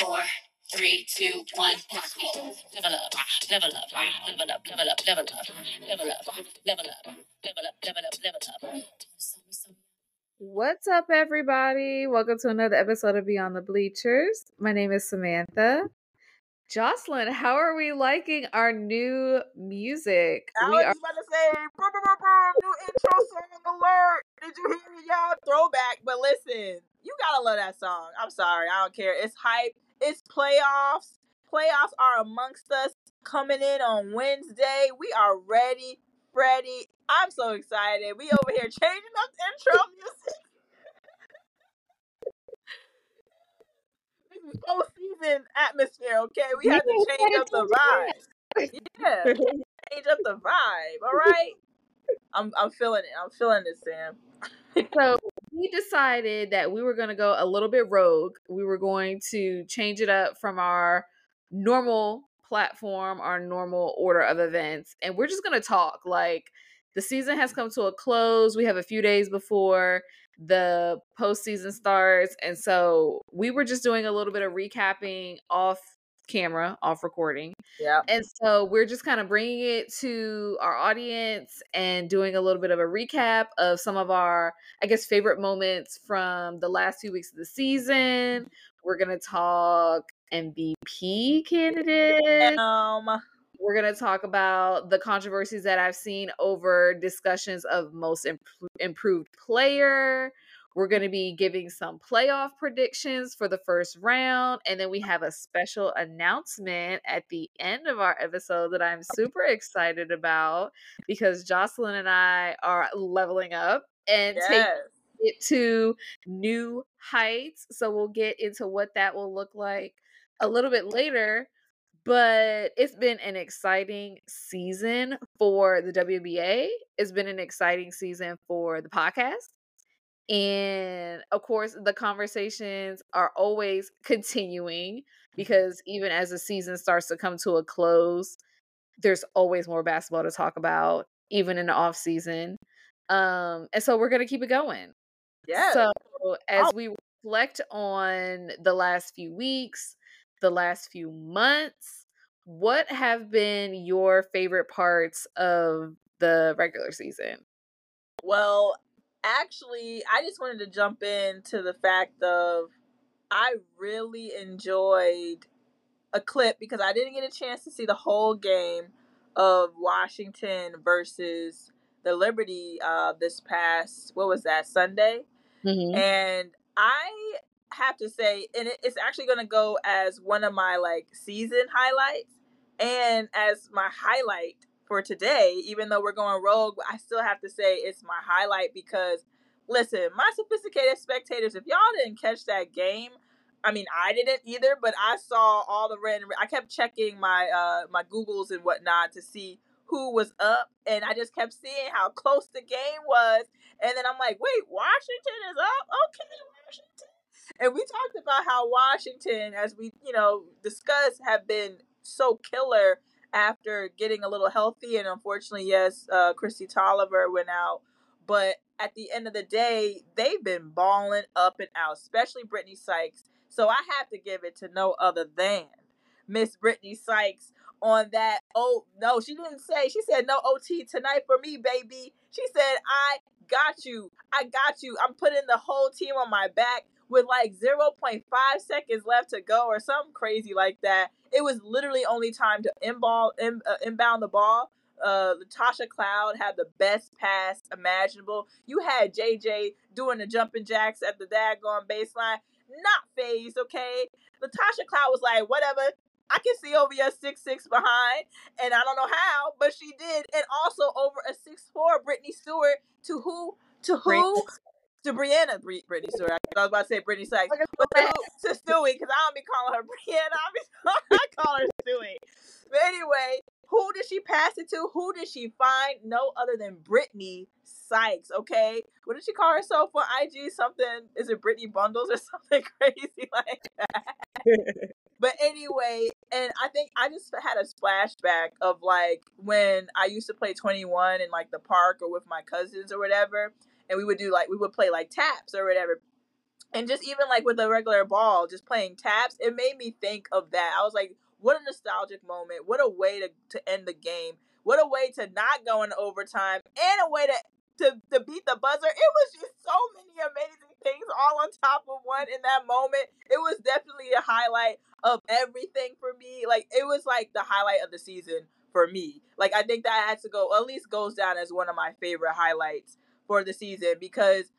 four, three, two, one. Level up, level up, level up, level up, level up, level up, level up, level up, level up, level up. What's up, everybody? Welcome to another episode of Beyond the Bleachers. My name is Samantha. Joslyn, how are we liking our new music? I We was are just about to say, brr, brr, brr, brr, new intro song alert. Did you hear it, y'all? Throwback. But listen, you gotta love that song. I'm sorry, I don't care. It's hype. It's playoffs. Playoffs are amongst us. Coming in on Wednesday. We are ready, ready. I'm so excited. We over here changing up the intro music. this is postseason atmosphere, okay? We have to change up the vibe. Yeah, change up the vibe. All right. I'm I'm feeling it. I'm feeling it, Sam. so we decided that we were going to go a little bit rogue. We were going to change it up from our normal platform, our normal order of events, and we're just going to talk. Like the season has come to a close. We have a few days before the postseason starts, and so we were just doing a little bit of recapping off camera, off recording. Yeah. And so we're just kind of bringing it to our audience and doing a little bit of a recap of some of our, I guess, favorite moments from the last few weeks of the season. We're going to talk MVP candidates. Um. We're going to talk about the controversies that I've seen over discussions of most imp- improved player. We're going to be giving some playoff predictions for the first round. And then we have a special announcement at the end of our episode that I'm super excited about because Joslyn and I are leveling up and taking it to new heights. So we'll get into what that will look like a little bit later. But it's been an exciting season for the WNBA. It's been an exciting season for the podcast. And of course, the conversations are always continuing because even as the season starts to come to a close, there's always more basketball to talk about, even in the off season. Um, and so we're gonna keep it going. Yeah. So as Oh. we reflect on the last few weeks, the last few months, what have been your favorite parts of the regular season? Well, actually, I just wanted to jump into the fact of I really enjoyed a clip because I didn't get a chance to see the whole game of Washington versus the Liberty uh, this past what was that Sunday, Mm-hmm. and I have to say, and it, it's actually going to go as one of my like season highlights and as my highlight for today. Even though we're going rogue, I still have to say it's my highlight because listen, my sophisticated spectators, if y'all didn't catch that game. I mean, I didn't either, but I saw all the random. I kept checking my uh my Googles and whatnot to see who was up, and I just kept seeing how close the game was. And then I'm like, wait, Washington is up? Okay, Washington. And we talked about how Washington, as we, you know, discussed, have been so killer after getting a little healthy. And unfortunately, yes, uh, Kristi Toliver went out. But at the end of the day, they've been balling up and out, especially Brittney Sykes. So I have to give it to no other than Miss Brittney Sykes on that. Oh, no, she didn't say. She said, no OT tonight for me, baby. She said, I got you. I got you. I'm putting the whole team on my back with like 0.5 seconds left to go or something crazy like that. It was literally only time to inball, in, uh, inbound the ball. Uh, Natasha Cloud had the best pass imaginable. You had JJ doing the jumping jacks at the daggone baseline. Not phased, okay? Natasha Cloud was like, whatever. I can see over your six six behind, and I don't know how, but she did, and also over a six four Brittany Stewart to who to who to Breanna Bri- Brittany Stewart. I was about to say Brittney Sykes, but to, to Stewie because I don't be calling her Breanna. I, be, I call her Stewie. But anyway, who did she pass it to? Who did she find? No other than Brittney Sykes. Okay, what did she call herself on IG? Something is it Brittany Bundles or something crazy like that? But anyway, and I think I just had a flashback of like when I used to play 21 in like the park or with my cousins or whatever, and we would do like we would play like taps or whatever. and just even like with a regular ball, just playing taps, it made me think of that. I was like, what a nostalgic moment. What a way to, to end the game. What a way to not go in overtime and a way to, to, to beat the buzzer. It was just so many amazing things all on top of one in that moment. It was definitely a highlight of everything for me. Like it was like the highlight of the season for me. Like I think that has to go at least goes down as one of my favorite highlights for the season because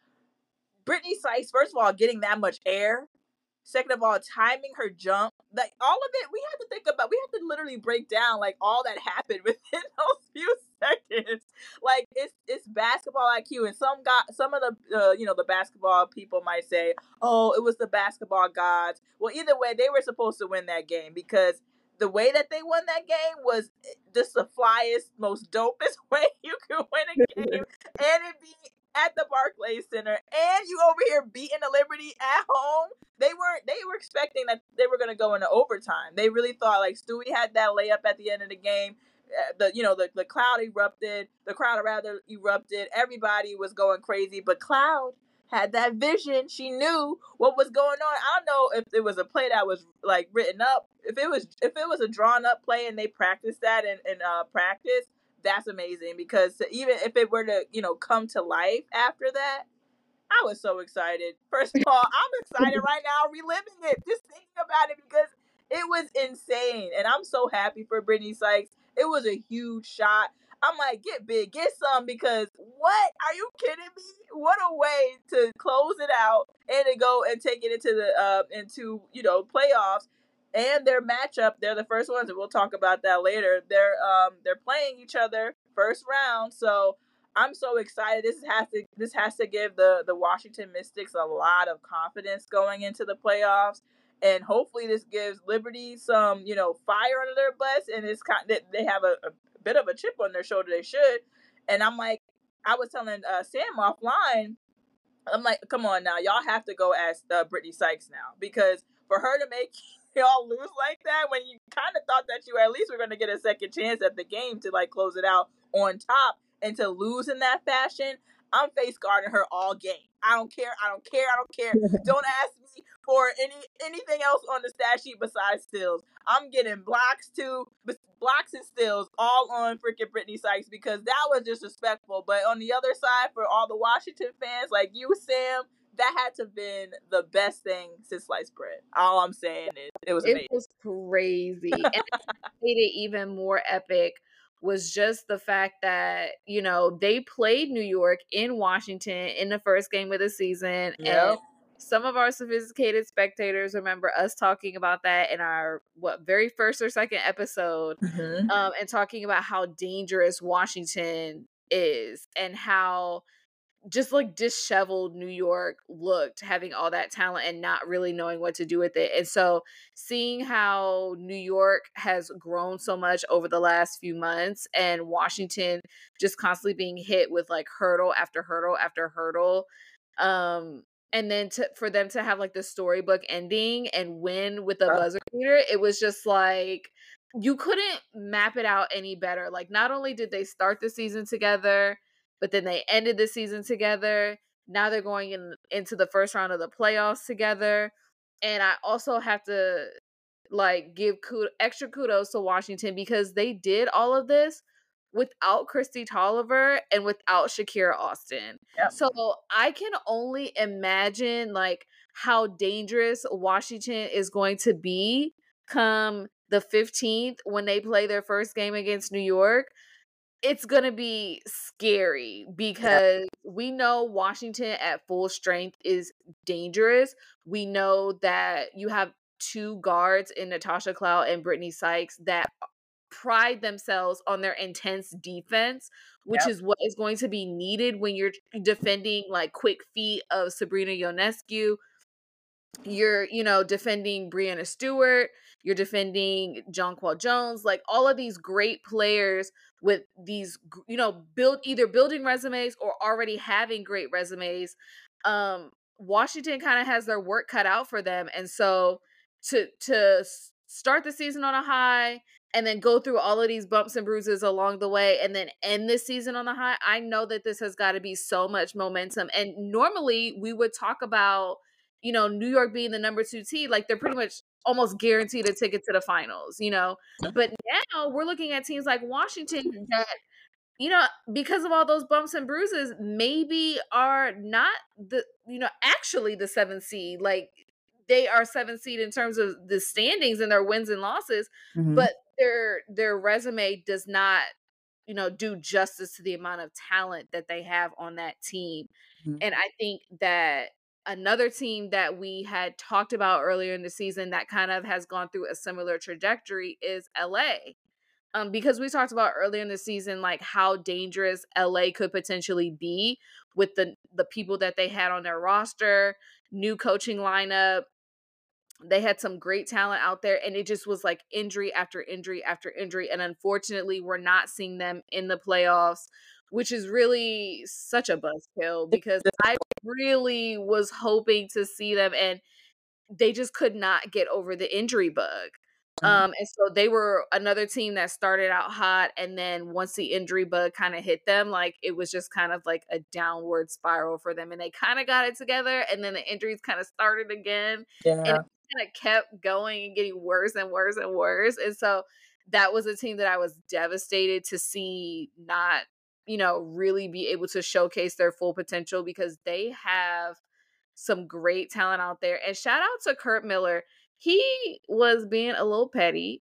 Brittney Sykes, first of all, getting that much air. Second of all, timing her jump. Like all of it, we had to think about. We have to literally break down like all that happened within those few seconds. Like it's it's basketball IQ, and some got some of the uh, you know the basketball people might say, oh, it was the basketball gods. Well, either way, they were supposed to win that game because the way that they won that game was eh, just the flyest, most dopest way you could win a game, and it be at the Barclays Center, and you over here beating the Liberty at home. They weren't. They were expecting that they were going to go into overtime. They really thought like Stewie had that layup at the end of the game. Uh, the you know the the cloud erupted. The crowd rather erupted. Everybody was going crazy, but Cloud had that vision. She knew what was going on. I don't know if it was a play that was like written up. If it was if it was a drawn up play and they practiced that in, in uh, practice, that's amazing because even if it were to you know come to life after that i was so excited first of all i'm excited right now reliving it just thinking about it because it was insane and i'm so happy for brittney sykes it was a huge shot i'm like get big get some because what? Are you kidding me? What a way to close it out and to go and take it into the uh into you know playoffs and their matchup. They're the first ones and we'll talk about that later. They're um they're playing each other first round so i'm so excited. This has to this has to give the the washington mystics a lot of confidence going into the playoffs and hopefully this gives liberty some you know fire under their butts and it's kind of, they have a, a bit of a chip on their shoulder they should. And i'm like i was telling uh, sam offline i'm like come on now y'all have to go ask uh, brittney sykes now because for her to make y'all lose like that when you kind of thought that you at least were going to get a second chance at the game to like close it out on top and to lose in that fashion i'm face guarding her all game. I don't care i don't care i don't care. Don't ask for any anything else on the stat sheet besides steals i'm getting blocks too blocks and steals all on freaking brittney sykes because that was disrespectful but on the other side for all the washington fans like you sam that had to have been the best thing since sliced bread. All I'm saying is it was amazing. It was crazy. and made it even more epic was just the fact that, you know, they played New York in Washington in the first game of the season. Yep. And some of our sophisticated spectators remember us talking about that in our what very first or second episode mm-hmm. um, and talking about how dangerous Washington is and how just like disheveled New York looked, having all that talent and not really knowing what to do with it. And so, seeing how New York has grown so much over the last few months and Washington just constantly being hit with like hurdle after hurdle after hurdle. Um, and then to, for them to have like the storybook ending and win with the uh-huh. buzzer beater, it was just like you couldn't map it out any better. Like, not only did they start the season together, but then they ended the season together. Now they're going in into the first round of the playoffs together. And I also have to like give kud- extra kudos to Washington because they did all of this without Kristi Toliver and without Shakira Austin. Yep. So I can only imagine like how dangerous Washington is going to be come the 15th when they play their first game against New York it's going to be scary because yeah. we know Washington at full strength is dangerous. We know that you have two guards in Natasha Cloud and Brittney Sykes that pride themselves on their intense defense, which yep. is what is going to be needed when you're defending like quick feet of Sabrina Ionescu. You're, you know, defending Breanna Stewart. You're defending Jonquel Jones. Like all of these great players with these you know build either building resumes or already having great resumes um washington kind of has their work cut out for them and so to to start the season on a high and then go through all of these bumps and bruises along the way and then end this season on the high i know that this has got to be so much momentum and normally we would talk about you know, New York being the number two team, like they're pretty much almost guaranteed a ticket to the finals, you know. But now we're looking at teams like Washington that, you know, because of all those bumps and bruises, maybe are not the, you know, actually the seventh seed. Like they are seventh seed in terms of the standings and their wins and losses, Mhm. but their their resume does not, you know, do justice to the amount of talent that they have on that team. Mhm. And I think that another team that we had talked about earlier in the season that kind of has gone through a similar trajectory is LA. Um, because we talked about earlier in the season, like how dangerous LA could potentially be with the the people that they had on their roster, new coaching lineup. They had some great talent out there, and it just was like injury after injury after injury. And unfortunately, we're not seeing them in the playoffs, which is really such a buzzkill because I really was hoping to see them, and they just could not get over the injury bug. Mhm. Um, and so they were another team that started out hot, and then once the injury bug kind of hit them, like it was just kind of like a downward spiral for them, and they kind of got it together, and then the injuries kind of started again, Yeah. it kind of kept going and getting worse and worse and worse. And so that was a team that I was devastated to see not, you know, really be able to showcase their full potential because they have some great talent out there. And shout out to Curt Miller. He was being a little petty.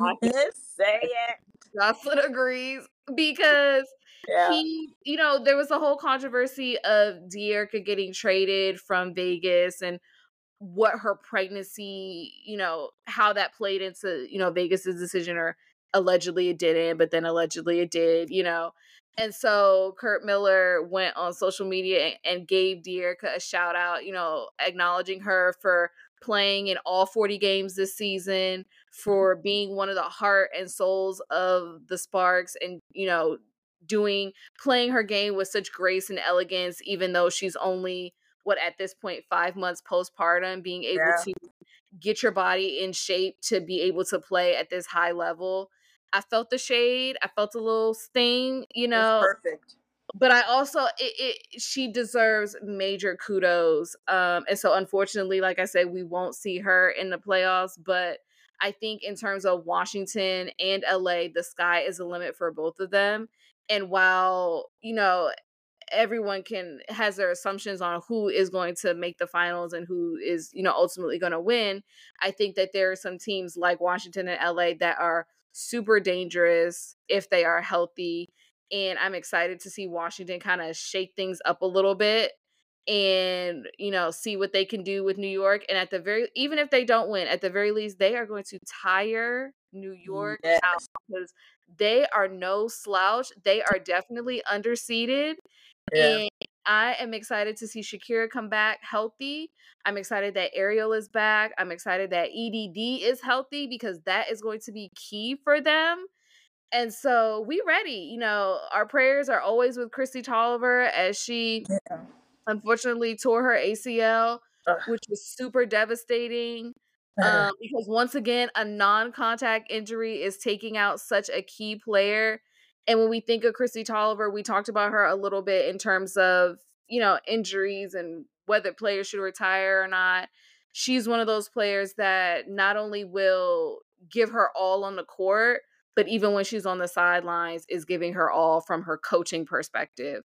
I Say it. Joslyn agrees because Yeah. he, you know, there was a whole controversy of Dearica getting traded from Vegas and what her pregnancy, you know, how that played into, you know, Vegas's decision or allegedly it didn't, but then allegedly it did, you know. And so Curt Miller went on social media and, and gave Dearica a shout out, you know, acknowledging her for playing in all 40 games this season, mm-hmm. for being one of the heart and souls of the Sparks and, you know, doing playing her game with such grace and elegance, even though she's only what at this point five months postpartum, being able Yeah. to get your body in shape to be able to play at this high level. I felt the shade. I felt a little sting, you know, perfect. but I also it, it she deserves major kudos. Um and so unfortunately, like I said, we won't see her in the playoffs, but I think in terms of Washington and LA, the sky is the limit for both of them. And while, you know, everyone can has their assumptions on who is going to make the finals and who is, you know, ultimately going to win, I think that there are some teams like Washington and LA that are super dangerous if they are healthy and I'm excited to see Washington kind of shake things up a little bit and you know see what they can do with New York and at the very even if they don't win at the very least they are going to tire New York out because they are no slouch. They are definitely underseeded Yeah. and I am excited to see Shakira come back healthy. I'm excited that Ariel is back. I'm excited that EDD is healthy because that is going to be key for them. And so we ready. You know, our prayers are always with Kristi Toliver as she Yeah. unfortunately tore her ACL, Ugh. which was super devastating. Um, because once again, a non-contact injury is taking out such a key player. And when we think of Kristi Toliver, we talked about her a little bit in terms of, you know, injuries and whether players should retire or not. She's one of those players that not only will give her all on the court, but even when she's on the sidelines, is giving her all from her coaching perspective.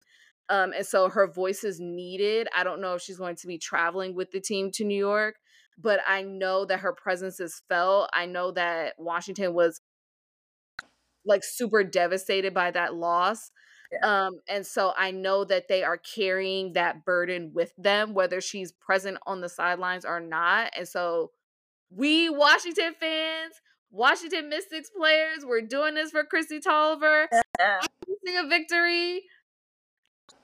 Um, and so her voice is needed. I don't know if she's going to be traveling with the team to New York, but I know that her presence is felt. I know that Washington was like super devastated by that loss. Yeah. Um, and so I know that they are carrying that burden with them, whether she's present on the sidelines or not. And so we Washington fans, Washington Mystics players, we're doing this for Kristi Toliver. Yeah. A victory.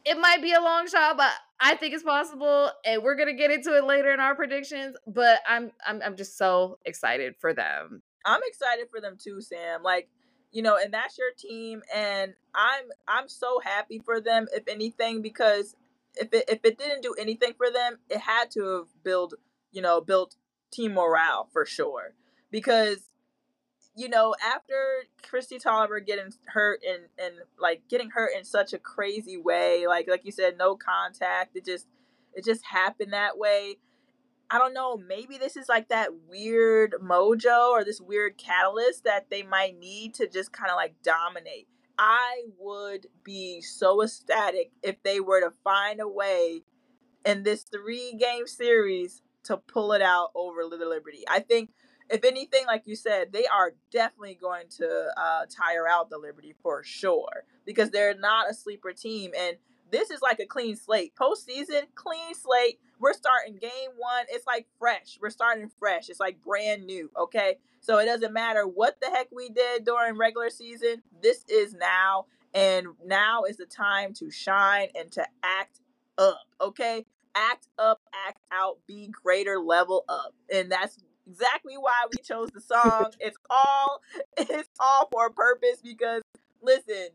It might be a long shot, but I think it's possible, and we're gonna get into it later in our predictions. But I'm I'm I'm just so excited for them. I'm excited for them too, Sam. Like, you know, and that's your team, and I'm I'm so happy for them. If anything, because if it if it didn't do anything for them, it had to have built you know built team morale for sure. Because you know, after Kristi Toliver getting hurt and and like getting hurt in such a crazy way, like like you said, no contact. It just it just happened that way. I don't know, maybe this is like that weird mojo or this weird catalyst that they might need to just kind of like dominate. I would be so ecstatic if they were to find a way in this three game series to pull it out over the Liberty. I think, if anything, like you said, they are definitely going to uh, tire out the Liberty for sure because they're not a sleeper team. And this is like a clean slate. Postseason, clean slate. We're starting game one. It's like fresh. We're starting fresh. It's like brand new. Okay. So it doesn't matter what the heck we did during regular season. This is now. And now is the time to shine and to act up. Okay. Act up, act out, be greater, level up. And that's exactly why we chose the song. It's all it's all for a purpose because listen,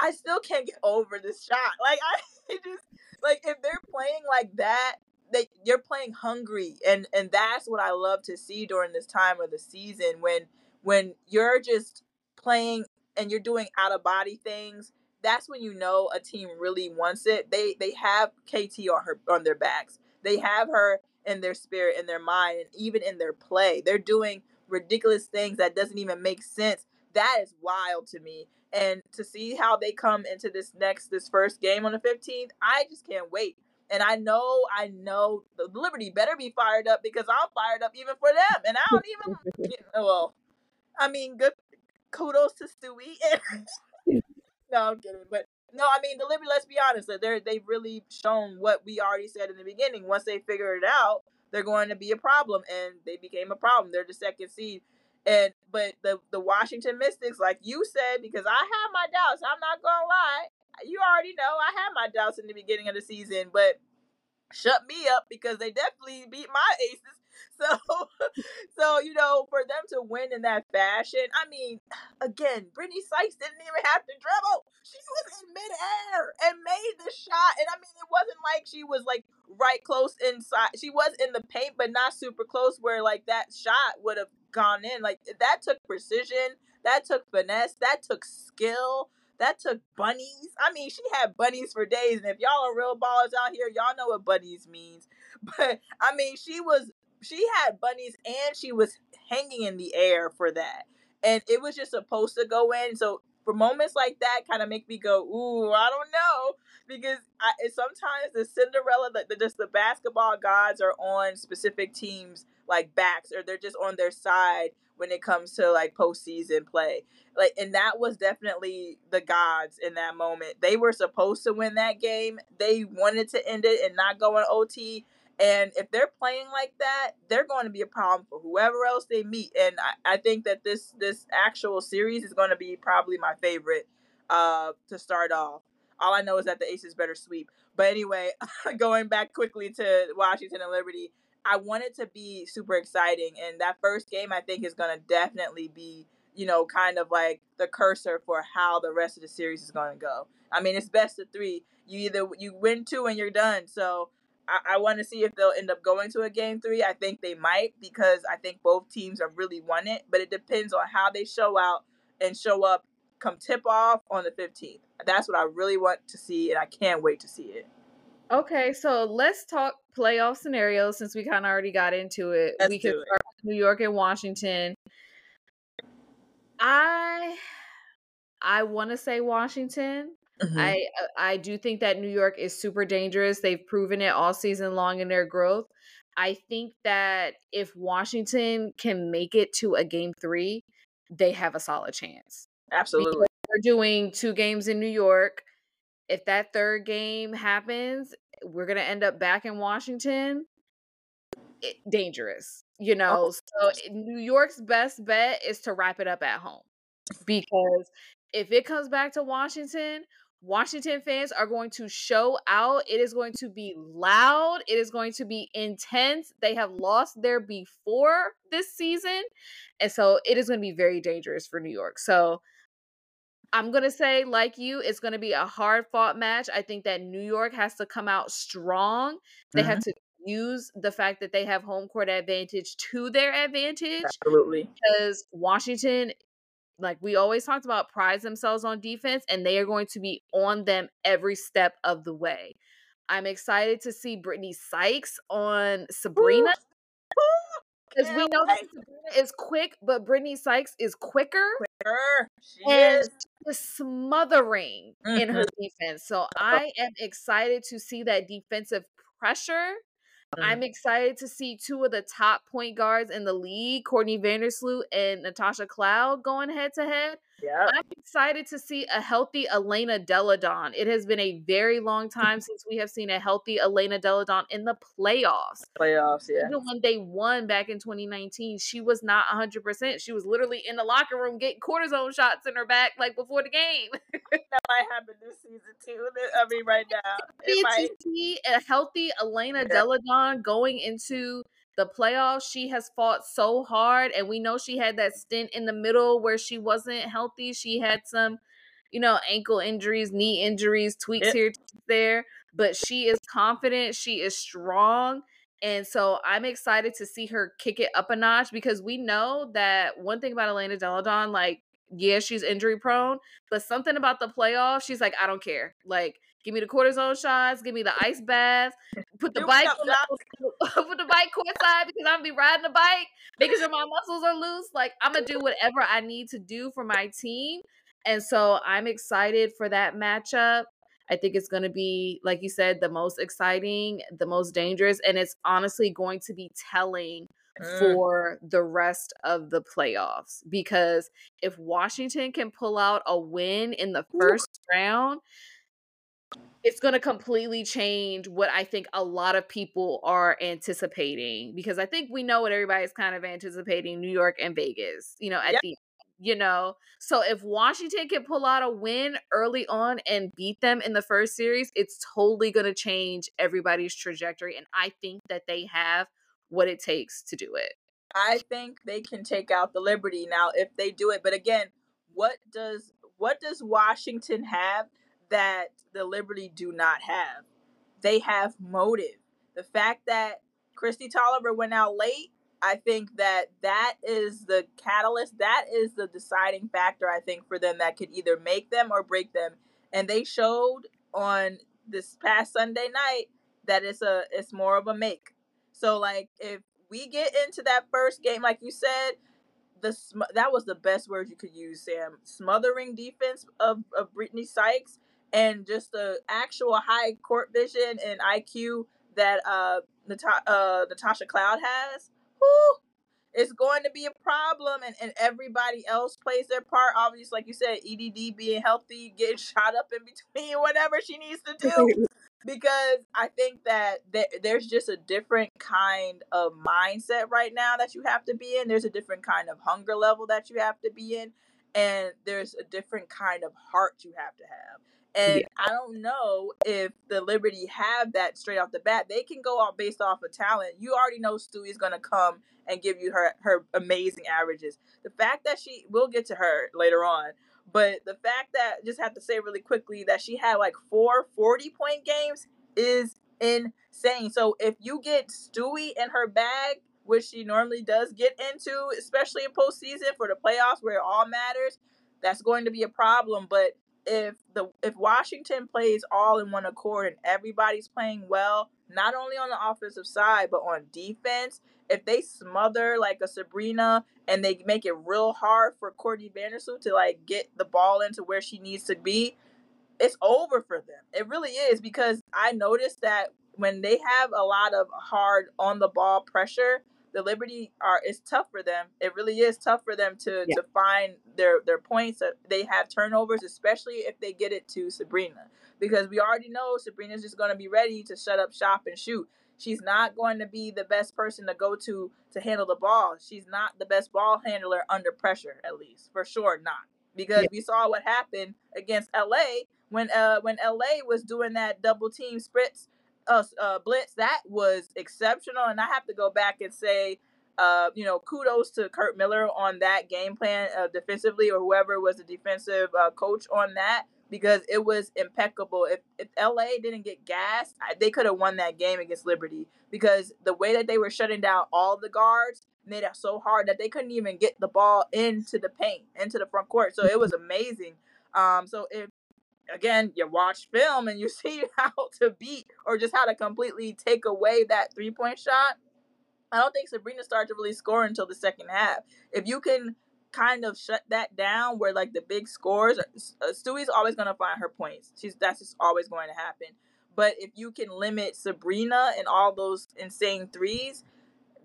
I still can't get over this shot. Like I just like if they're playing like that, they you're playing hungry and and that's what I love to see during this time of the season when when you're just playing and you're doing out of body things. That's when you know a team really wants it. They they have KT on her on their backs. They have her in their spirit, in their mind, and even in their play. They're doing ridiculous things that doesn't even make sense. That is wild to me and to see how they come into this next this first game on the 15th i just can't wait. And i know i know the liberty better be fired up because i'm fired up even for them. And i don't even well i mean good kudos to stewie no i'm kidding but no i mean the liberty let's be honest that they're they've really shown what we already said in the beginning. Once they figure it out they're going to be a problem and they became a problem. They're the second seed and but the the Washington Mystics, like you said, because I have my doubts. I'm not gonna lie. You already know I had my doubts in the beginning of the season, but shut me up because they definitely beat my aces. So, so you know, for them to win in that fashion, I mean, again, Brittney Sykes didn't even have to dribble. She was in midair and made the shot. And I mean, it wasn't like she was like right close inside. She was in the paint, but not super close where like that shot would have gone in. Like that took precision, that took finesse, that took skill, that took bunnies. I mean, she had bunnies for days, and if y'all are real ballers out here, y'all know what bunnies means. But I mean, she was she had bunnies and she was hanging in the air for that. And it was just supposed to go in. So for moments like that kind of make me go, ooh, I don't know. Because I, sometimes the Cinderella, the, the, just the basketball gods are on specific teams like backs or they're just on their side when it comes to like postseason play. Like, and that was definitely the gods in that moment. They were supposed to win that game. They wanted to end it and not go in OT. And if they're playing like that, they're going to be a problem for whoever else they meet. And I, I think that this this actual series is going to be probably my favorite uh, to start off. All I know is that the Aces better sweep. But anyway, going back quickly to Washington and Liberty, I want it to be super exciting. And that first game, I think, is going to definitely be, you know, kind of like the cursor for how the rest of the series is going to go. I mean, it's best of three. You either you win two and you're done. So I, I want to see if they'll end up going to a game three. I think they might because I think both teams have really won it, but it depends on how they show out and show up come tip off on the 15th. That's what I really want to see, and I can't wait to see it. Okay, so let's talk playoff scenarios since we kind of already got into it. Let's we can it. start with New York and Washington. I I want to say Washington. Mhm. I I do think that New York is super dangerous. They've proven it all season long in their growth. I think that if Washington can make it to a game 3, they have a solid chance. Absolutely. Because they're doing two games in New York. If that third game happens, we're going to end up back in Washington. It, dangerous, you oh, know. So New York's best bet is to wrap it up at home. Because if it comes back to Washington, Washington fans are going to show out. It is going to be loud. It is going to be intense. They have lost there before this season. And so it is going to be very dangerous for New York. So I'm going to say, like you, it's going to be a hard fought match. I think that New York has to come out strong. They have mm-hmm. to use the fact that they have home court advantage to their advantage Absolutely. because Washington, like we always talked about, prides themselves on defense and they are going to be on them every step of the way. I'm excited to see Brittney Sykes on Sabrina. Because we know that Sabrina is quick, but Brittney Sykes is quicker. Quicker. She and is. Is smothering in her mm-hmm. defense. So oh. I am excited to see that defensive pressure. Mm-hmm. I'm excited to see two of the top point guards in the league, Courtney Vandersloot and Natasha Cloud, going head to head. Yeah. I'm excited to see a healthy Elena Delle Donne. It has been a very long time since we have seen a healthy Elena Delle Donne in the playoffs. Playoffs, yeah. Even when they won back in 2019, she was not 100%. She was literally in the locker room getting cortisone shots in her back like before the game. that might happen this season too. I mean, right now. It might. A healthy Elena Yeah. Delle Donne going into the playoffs. She has fought so hard, and we know she had that stint in the middle where she wasn't healthy. She had some, you know, ankle injuries, knee injuries, tweaks Yep. here, there. But she is confident. She is strong. And so I'm excited to see her kick it up a notch because we know that one thing about Elena Delle Donne, like, yeah, she's injury prone, but something about the playoffs, she's like, I don't care. Like, give me the cortisone shots, give me the ice bath, put the bike on the, put the bike courtside because I'm gonna be riding the bike, making sure my muscles are loose. Like, I'm gonna do whatever I need to do for my team. And so I'm excited for that matchup. I think it's going to be, like you said, the most exciting, the most dangerous, and it's honestly going to be telling Mm. for the rest of the playoffs because if Washington can pull out a win in the first round, it's going to completely change what I think a lot of people are anticipating because I think we know what everybody's kind of anticipating New York and Vegas, you know, at Yep. the you know. So if Washington can pull out a win early on and beat them in the first series, it's totally going to change everybody's trajectory and I think that they have what it takes to do it. I think they can take out the Liberty now if they do it. But again, what does what does Washington have that the Liberty do not have? They have motive. The fact that Kristi Toliver went out late, I think that that is the catalyst. That is the deciding factor. I think for them that could either make them or break them. And they showed on this past Sunday night that it's a it's more of a make. So like if we get into that first game, like you said, the sm- that was the best word you could use, Sam. Smothering defense of of Brittney Sykes and just the actual high court vision and IQ that uh, Nata- uh Natasha Cloud has. Whew, it's going to be a problem, and, and everybody else plays their part. Obviously, like you said, EDD being healthy, getting shot up in between, whatever she needs to do because I think that there, there's just a different kind of mindset right now that you have to be in. There's a different kind of hunger level that you have to be in, and there's a different kind of heart you have to have. And Yeah. I don't know if the Liberty have that straight off the bat. They can go off based off of talent. You already know Stewie's gonna come and give you her her amazing averages. The fact that she we'll get to her later on, but the fact that just have to say really quickly that she had like four 40 point games is insane. So if you get Stewie in her bag, which she normally does get into, especially in postseason for the playoffs where it all matters, that's going to be a problem. But if the if Washington plays all in one accord and everybody's playing well, not only on the offensive side but on defense, if they smother like a Sabrina and they make it real hard for Courtney Vandersloot to like get the ball into where she needs to be, it's over for them. It really is because I noticed that when they have a lot of hard on the ball pressure, the Liberty are it's tough for them. It really is tough for them to Yeah. to find their their points. They have turnovers, especially if they get it to Sabrina, because we already know Sabrina's just going to be ready to shut up shop and shoot. She's not going to be the best person to go to to handle the ball. She's not the best ball handler under pressure, at least for sure not. Because Yeah. we saw what happened against LA when uh when LA was doing that double team spritz uh, uh blitz. That was exceptional, and I have to go back and say. Uh, you know, kudos to Curt Miller on that game plan uh, defensively, or whoever was the defensive uh, coach on that, because it was impeccable. If if LA didn't get gassed, they could have won that game against Liberty because the way that they were shutting down all the guards made it so hard that they couldn't even get the ball into the paint, into the front court. So it was amazing. Um, so if again you watch film and you see how to beat or just how to completely take away that three point shot, I don't think Sabrina started to really score until the second half. If you can kind of shut that down, where like the big scores, uh, Stewie's always going to find her points. She's that's just always going to happen. But if you can limit Sabrina and all those insane threes,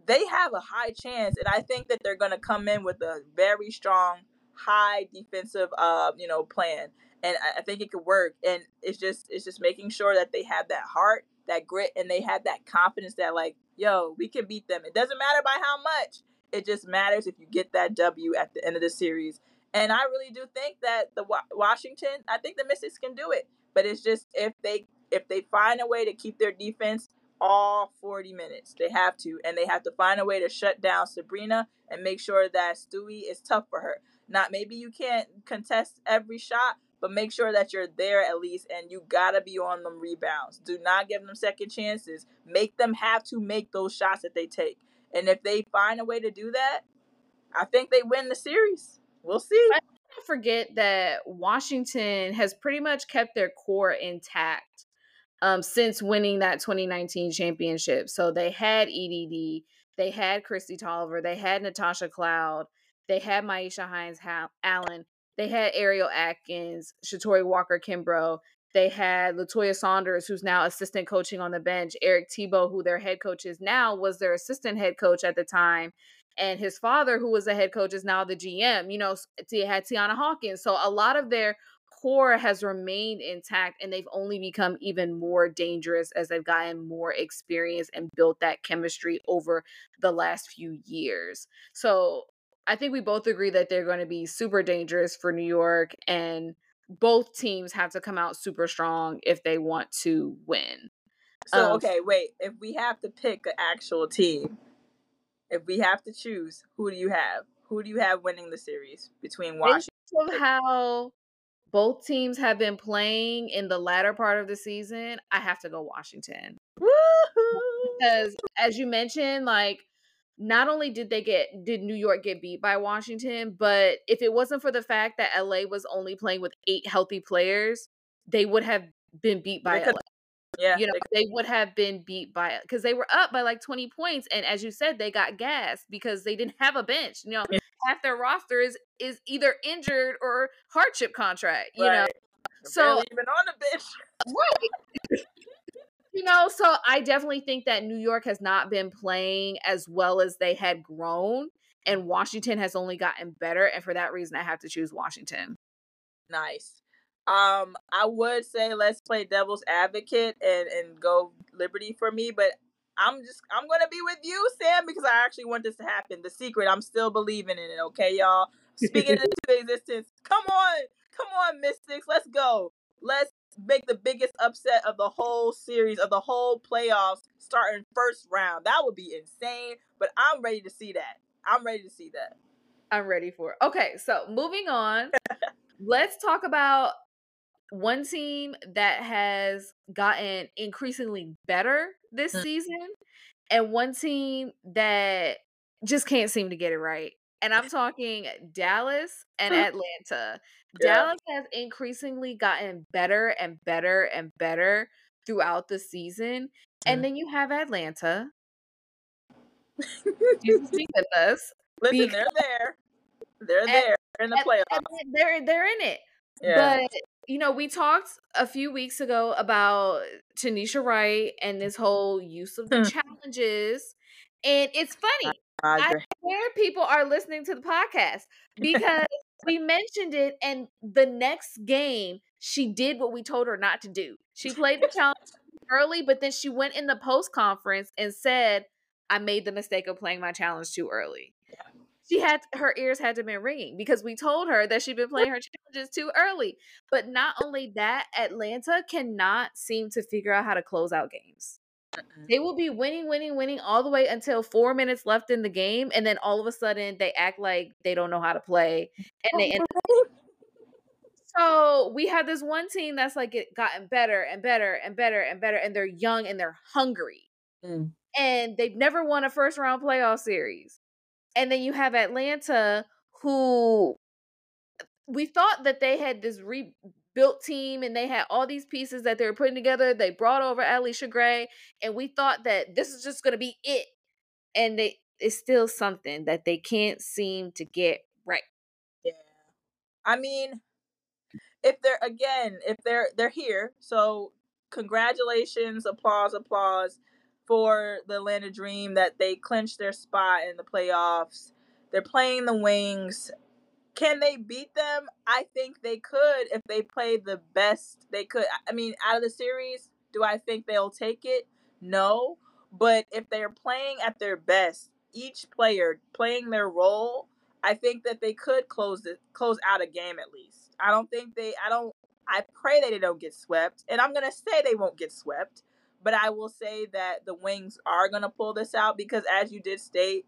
they have a high chance. And I think that they're going to come in with a very strong, high defensive, uh, you know, plan. And I, think it could work. And it's just it's just making sure that they have that heart, that grit, and they have that confidence that like, yo, we can beat them. It doesn't matter by how much. It just matters if you get that W at the end of the series. And I really do think that the Washington, I think the Mystics can do it. But it's just if they if they find a way to keep their defense all 40 minutes, they have to, and they have to find a way to shut down Sabrina and make sure that Stewie is tough for her. Not maybe you can't contest every shot, but make sure that you're there at least and you gotta be on them rebounds. Do not give them second chances. Make them have to make those shots that they take. And if they find a way to do that, I think they win the series. We'll see. I forget that Washington has pretty much kept their core intact um, since winning that 2019 championship. So they had EDD, they had Kristi Toliver, they had Natasha Cloud, they had Myisha Hines Allen, they had Ariel Atkins, Shatori Walker Kimbrough. They had Latoya Sanders, who's now assistant coaching on the bench. Eric Thibault, who their head coach is now, was their assistant head coach at the time. And his father, who was the head coach, is now the GM. You know, they had Tianna Hawkins. So a lot of their core has remained intact and they've only become even more dangerous as they've gotten more experience and built that chemistry over the last few years. So I think we both agree that they're going to be super dangerous for New York and both teams have to come out super strong if they want to win. So um, okay, wait. If we have to pick an actual team, if we have to choose, who do you have? Who do you have winning the series between Washington? Of how both teams have been playing in the latter part of the season, I have to go Washington. Woo-hoo! Because as you mentioned, like not only did they get did New York get beat by Washington, but if it wasn't for the fact that LA was only playing with eight healthy players, they would have been beat by LA. Yeah, you know, they, they would have been beat by because they were up by like 20 points. And as you said, they got gas because they didn't have a bench. You know, yeah. half their roster is is either injured or hardship contract, you right. know. so even on the bench. Right. you know, so I definitely think that New York has not been playing as well as they had grown, and Washington has only gotten better. And for that reason, I have to choose Washington. Nice. Um, I would say let's play devil's advocate and and go Liberty for me, but I'm just I'm gonna be with you, Sam, because I actually want this to happen. The secret, I'm still believing in it. Okay, y'all. Speaking into existence. Come on, come on, Mystics. Let's go. Let's make the biggest upset of the whole series of the whole playoffs starting first round. That would be insane, but I'm ready to see that. I'm ready to see that. I'm ready for it. Okay, so moving on. let's talk about one team that has gotten increasingly better this mm. season and one team that just can't seem to get it right. And I'm talking Dallas and Atlanta. Yeah. Dallas has increasingly gotten better and better and better throughout the season. And mm. then you have Atlanta. with us. Listen, they're there. They're there in the playoffs. They're they're in it. Yeah. But you know, we talked a few weeks ago about Tanisha Wright and this whole use of the hmm. challenges. And it's funny. I, I swear people are listening to the podcast because we mentioned it, and the next game, she did what we told her not to do. She played the challenge early, but then she went in the post conference and said, I made the mistake of playing my challenge too early. She had her ears had to be ringing because we told her that she'd been playing her challenges too early. But not only that, Atlanta cannot seem to figure out how to close out games. They will be winning, winning, winning all the way until four minutes left in the game, and then all of a sudden they act like they don't know how to play, and they. End so we have this one team that's like it gotten better and better and better and better, and they're young and they're hungry, mm. and they've never won a first round playoff series. And then you have Atlanta, who we thought that they had this rebuilt team and they had all these pieces that they were putting together. They brought over Allisha Gray, and we thought that this is just going to be it. and they it's still something that they can't seem to get right. Yeah. I mean, if they're again, if they're they're here, so congratulations, applause, applause for the Atlanta Dream that they clinched their spot in the playoffs. They're playing the Wings. Can they beat them? I think they could if they play the best they could. I mean, out of the series, do I think they'll take it? No. But if they're playing at their best, each player playing their role, I think that they could close it close out a game at least. I don't think they I don't I pray that they don't get swept. And I'm gonna say they won't get swept. But I will say that the Wings are gonna pull this out because as you did state,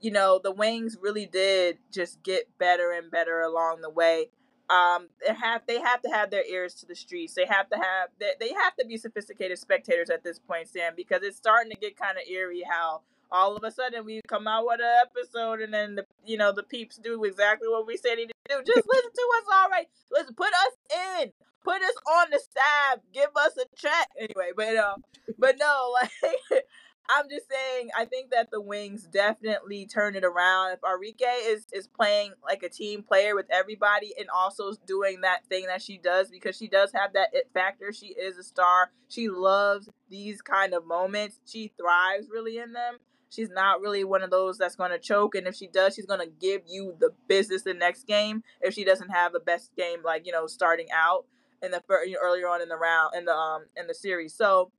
you know, the Wings really did just get better and better along the way. Um they have they have to have their ears to the streets. They have to have they, they have to be sophisticated spectators at this point sam because it's starting to get kind of eerie how all of a sudden we come out with an episode and then the you know the peeps do exactly what we said he to do. Just listen to us all right. Listen put us in. Put us on the stab give us a check. Anyway but um but no like I'm just saying, I think that the Wings definitely turn it around. If Arike is is playing like a team player with everybody and also doing that thing that she does because she does have that it factor. She is a star. She loves these kind of moments. She thrives really in them. She's not really one of those that's going to choke, and if she does, she's going to give you the business the next game. If she doesn't have the best game, like you know, starting out in the you know, earlier on in the round in the um in the series, so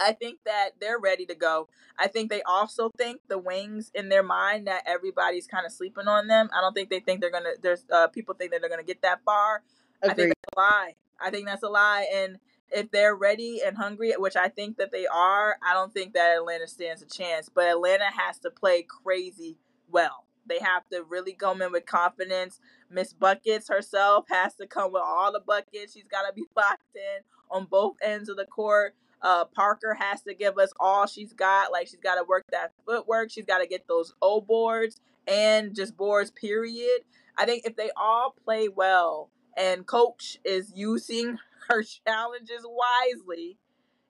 I think that they're ready to go. I think they also think the wings in their mind that everybody's kind of sleeping on them. I don't think they think they're gonna. There's uh, people think that they're gonna get that far. Agreed. I think that's a lie. I think that's a lie. And if they're ready and hungry, which I think that they are, I don't think that Atlanta stands a chance. But Atlanta has to play crazy well. They have to really come in with confidence. Miss Buckets herself has to come with all the buckets. She's got to be locked in on both ends of the court. Uh, Parker has to give us all she's got. Like she's got to work that footwork. She's got to get those O boards and just boards. Period. I think if they all play well and coach is using her challenges wisely,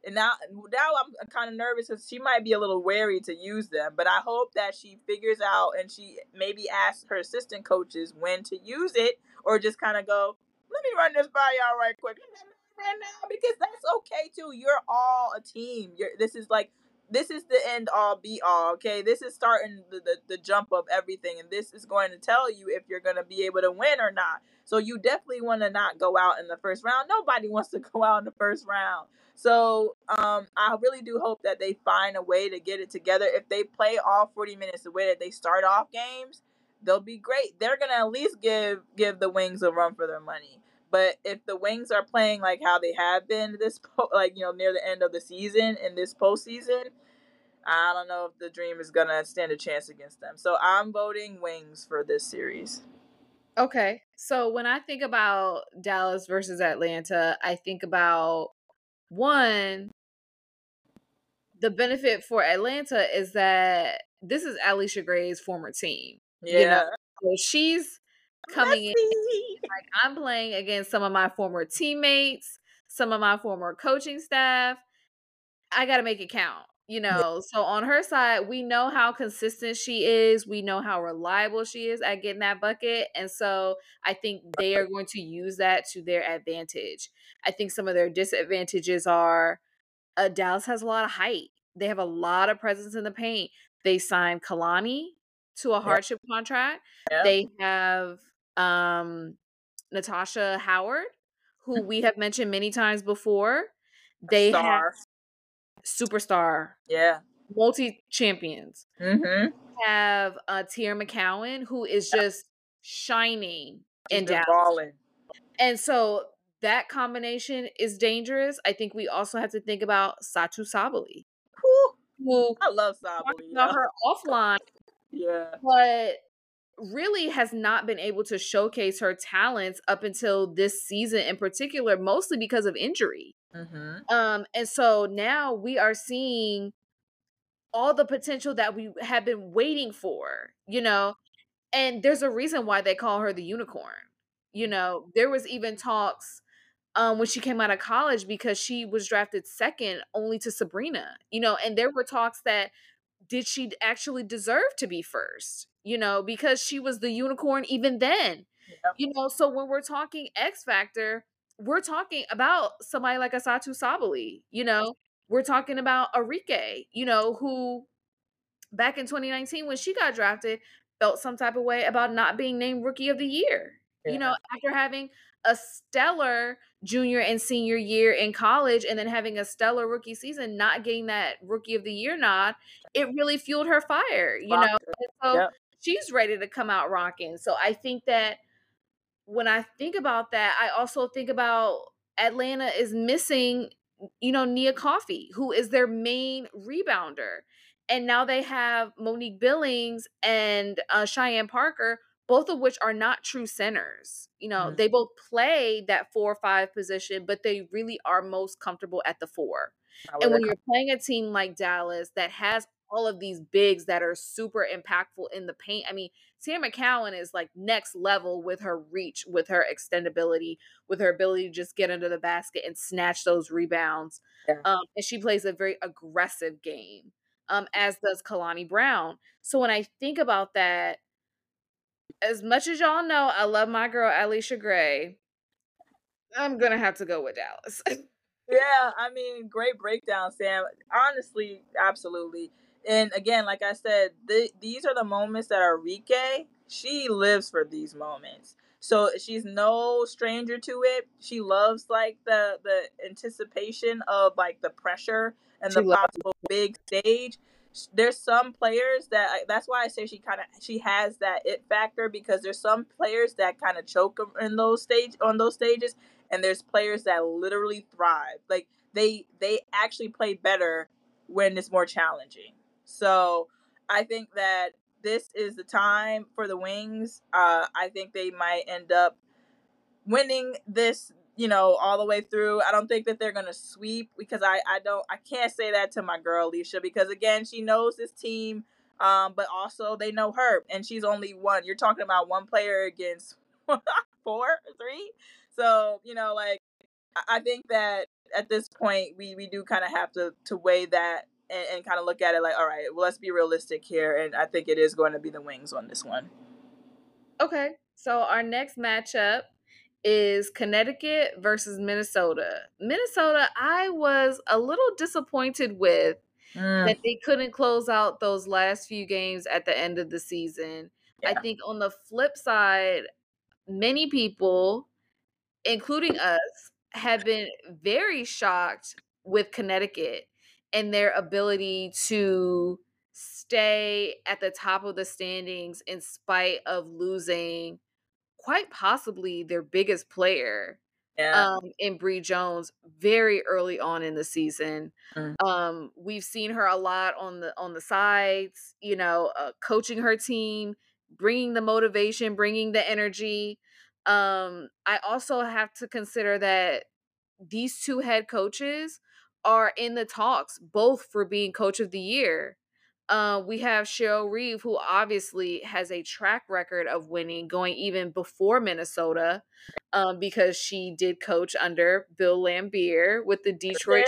and now now I'm kind of nervous because she might be a little wary to use them. But I hope that she figures out and she maybe asks her assistant coaches when to use it, or just kind of go, "Let me run this by y'all right quick." Right now because that's okay too. You're all a team. You're this is like this is the end all be all. Okay, this is starting the, the, the jump of everything, and this is going to tell you if you're going to be able to win or not. So you definitely want to not go out in the first round. Nobody wants to go out in the first round. So um, I really do hope that they find a way to get it together. If they play all 40 minutes the way that they start off games, they'll be great. They're gonna at least give give the Wings a run for their money. But if the Wings are playing like how they have been this, po- like you know, near the end of the season in this postseason, I don't know if the Dream is gonna stand a chance against them. So I'm voting Wings for this series. Okay, so when I think about Dallas versus Atlanta, I think about one. The benefit for Atlanta is that this is Allisha Gray's former team. Yeah. You know? So she's coming in like I'm playing against some of my former teammates, some of my former coaching staff. I got to make it count, you know. So on her side, we know how consistent she is. We know how reliable she is at getting that bucket, and so I think they are going to use that to their advantage. I think some of their disadvantages are uh, Dallas has a lot of height. They have a lot of presence in the paint. They signed Kalani to a hardship contract. They have um, Natasha Howard, who we have mentioned many times before. They have superstar. Yeah. Multi champions. Mm-hmm. Have uh, Teaira McCowan, who is just shining She's in Dallas. And so that combination is dangerous. I think we also have to think about Satou Sabally. Who I love Sabally. About her offline. Yeah. But really has not been able to showcase her talents up until this season in particular mostly because of injury mm-hmm. um and so now we are seeing all the potential that we have been waiting for you know and there's a reason why they call her the unicorn you know there was even talks um when she came out of college because she was drafted second only to Sabrina you know and there were talks that did she actually deserve to be first? You know, because she was the unicorn even then. Yep. You know, so when we're talking X Factor, we're talking about somebody like Asatu Sabally, you know, we're talking about Arike, you know, who back in 2019 when she got drafted felt some type of way about not being named rookie of the year. You know, after having a stellar junior and senior year in college and then having a stellar rookie season, not getting that rookie of the year nod, it really fueled her fire, you know. And so Yep. She's ready to come out rocking. So I think that when I think about that, I also think about Atlanta is missing, you know, Nia Coffey, who is their main rebounder. And now they have Monique Billings and uh, Cheyenne Parker, both of which are not true centers. You know, Mhm. they both play that four or five position, but they really are most comfortable at the four. And when you're playing a team like Dallas that has all of these bigs that are super impactful in the paint, I mean, Sam McCowan is like next level with her reach, with her extendability, with her ability to just get under the basket and snatch those rebounds. Yeah. Um, and she plays a very aggressive game, um, as does Kalani Brown. So when I think about that, as much as y'all know, I love my girl Allisha Gray. I'm gonna have to go with Dallas. Yeah, I mean, great breakdown, Sam. Honestly, absolutely. And again, like I said, th- these are the moments that are Rike. She lives for these moments. So she's no stranger to it. She loves like the the anticipation of like the pressure and the She loves possible big stage. There's some players that that's why I say she kind of she has that it factor because there's some players that kind of choke in those stage on those stages and there's players that literally thrive. Like they they actually play better when it's more challenging. So I think that this is the time for the Wings. Uh, I think they might end up winning this, you know, all the way through. I don't think that they're gonna sweep because I I don't I can't say that to my girl Allisha because again she knows this team, um, but also they know her and she's only one. You're talking about one player against four, three. So you know, like I- I think that at this point we we do kind of have to to weigh that and, and kind of look at it like, all right, well, let's be realistic here, and I think it is going to be the Wings on this one. Okay, so our next matchup is Connecticut versus Minnesota. Minnesota, I was a little disappointed with Mm, that they couldn't close out those last few games at the end of the season. I think on the flip side, many people, including us, have been very shocked with Connecticut and their ability to stay at the top of the standings in spite of losing quite possibly their biggest player yeah. um in Bree Jones very early on in the season. Mm. Um we've seen her a lot on the on the sides, you know, uh, coaching her team, bringing the motivation, bringing the energy. Um I also have to consider that these two head coaches are in the talks both for being coach of the year. Uh, we have Cheryl Reeve, who obviously has a track record of winning, going even before Minnesota, um, because she did coach under Bill Laimbeer with the Detroit.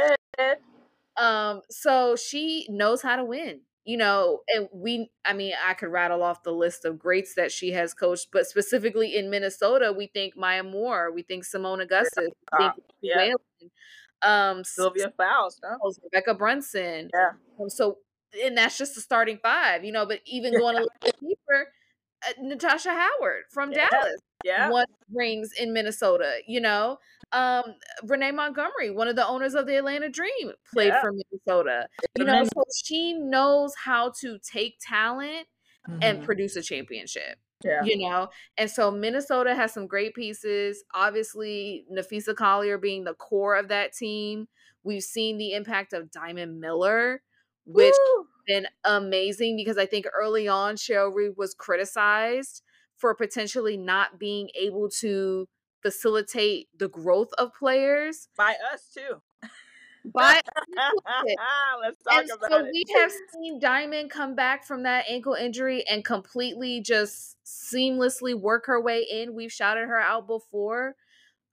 Um, so she knows how to win, you know. And we, I mean, I could rattle off the list of greats that she has coached, but specifically in Minnesota, we think Maya Moore, we think Seimone Augustus, we think Ah, yeah. Whalen, um, Sylvia Fowles, no? Rebekkah Brunson. Yeah. Um, so, and that's just the starting five, you know. But even going a little bit deeper, uh, Natasha Howard from Yeah. Dallas Yeah. won rings in Minnesota. You know, um, Renee Montgomery, one of the owners of the Atlanta Dream, played Yeah. for Minnesota. You know, so she knows how to take talent and Mhm. produce a championship Yeah. you know and so minnesota has some great pieces obviously napheesa collier being the core of that team we've seen the impact of diamond miller which Woo! has been amazing because i think early on cheryl reeve was criticized for potentially not being able to facilitate the growth of players by us too. But Let's talk and about so it. we have seen Diamond come back from that ankle injury and completely just seamlessly work her way in. We've shouted her out before.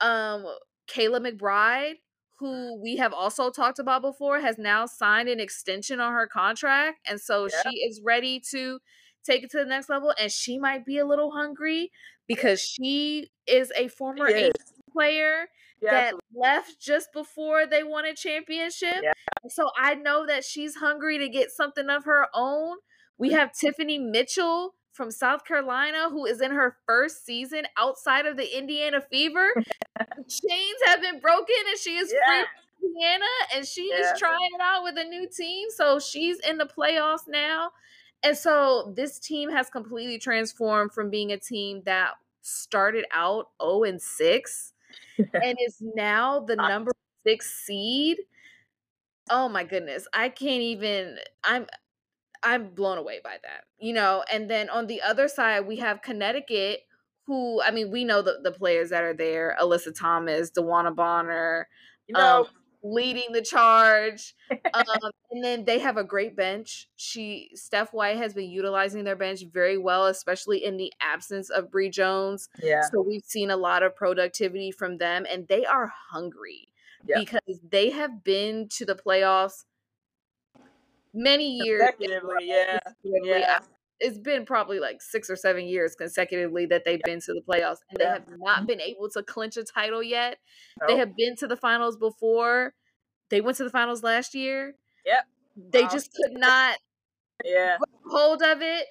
Um, Kayla McBride, who we have also talked about before, has now signed an extension on her contract. And so Yeah. she is ready to take it to the next level. And she might be a little hungry because she is a former A player Yeah, that absolutely. left just before they won a championship. Yeah. So I know that she's hungry to get something of her own. We mm-hmm. have Tiffany Mitchell from South Carolina who is in her first season outside of the Indiana Fever. chains have been broken and she is free from Indiana and she Yeah. is trying it out with a new team. So she's in the playoffs now. And so this team has completely transformed from being a team that started out 0 and 6 and is now the number 6 seed. Oh my goodness. I can't even I'm I'm blown away by that. You know, and then on the other side we have Connecticut who I mean we know the, the players that are there, Alyssa Thomas, DeWanna Bonner, You know, um, leading the charge. um, and then they have a great bench. She Steph White has been utilizing their bench very well, especially in the absence of Bree Jones. yeah, So we've seen a lot of productivity from them, and they are hungry Yeah. because they have been to the playoffs many years. in a consecutively, row, yeah, yeah. It's been probably like six or seven years consecutively that they've been to the playoffs, and they have not been able to clinch a title yet. They have been to the finals before. They went to the finals last year. Yep. They Wow. just could not yeah, hold of it.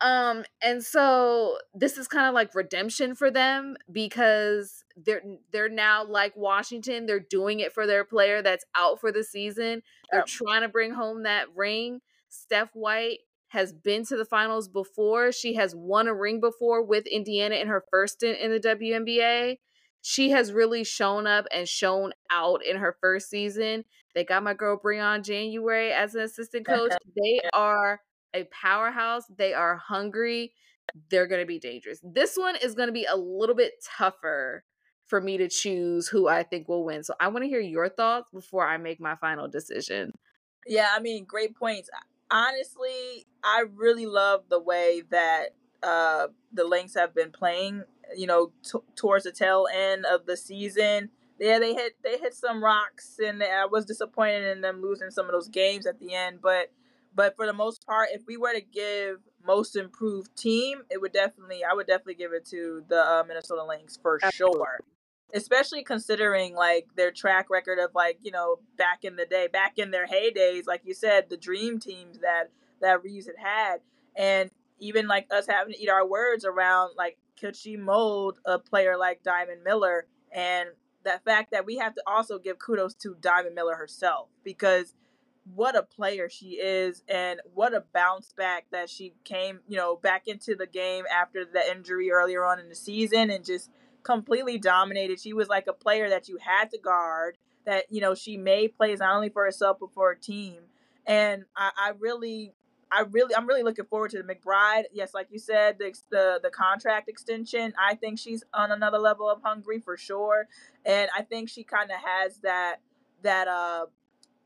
Um, and so this is kind of like redemption for them because they're they're now like Washington, they're doing it for their player that's out for the season. They're Yep. trying to bring home that ring. Steph White has been to the finals before. She has won a ring before with Indiana in her first stint in the WNBA. She has really shown up and shown out in her first season. They got my girl Briann January as an assistant coach. They are a powerhouse. They are hungry. They're going to be dangerous. This one is going to be a little bit tougher for me to choose who I think will win. So I want to hear your thoughts before I make my final decision. yeah. I mean, great points. Honestly, I really love the way that uh the Lynx have been playing. You know, t- towards the tail end of the season. Yeah, they hit they hit some rocks, and I was disappointed in them losing some of those games at the end. But but for the most part, if we were to give most improved team, it would definitely I would definitely give it to the uh, Minnesota Lynx for Absolutely. sure. Especially considering like their track record of like you know back in the day, back in their heydays, like you said, the dream teams that that Reeves had had, and even like us having to eat our words around like could she mold a player like Diamond Miller, and that fact that we have to also give kudos to Diamond Miller herself because what a player she is and what a bounce back that she came, you know, back into the game after the injury earlier on in the season and just completely dominated. She was like a player that you had to guard, that, you know, she made plays not only for herself but for her team. And I, I really I really I'm really looking forward to the McBride. Yes, like you said, the the, the contract extension. I think she's on another level of hungry for sure. And I think she kind of has that that uh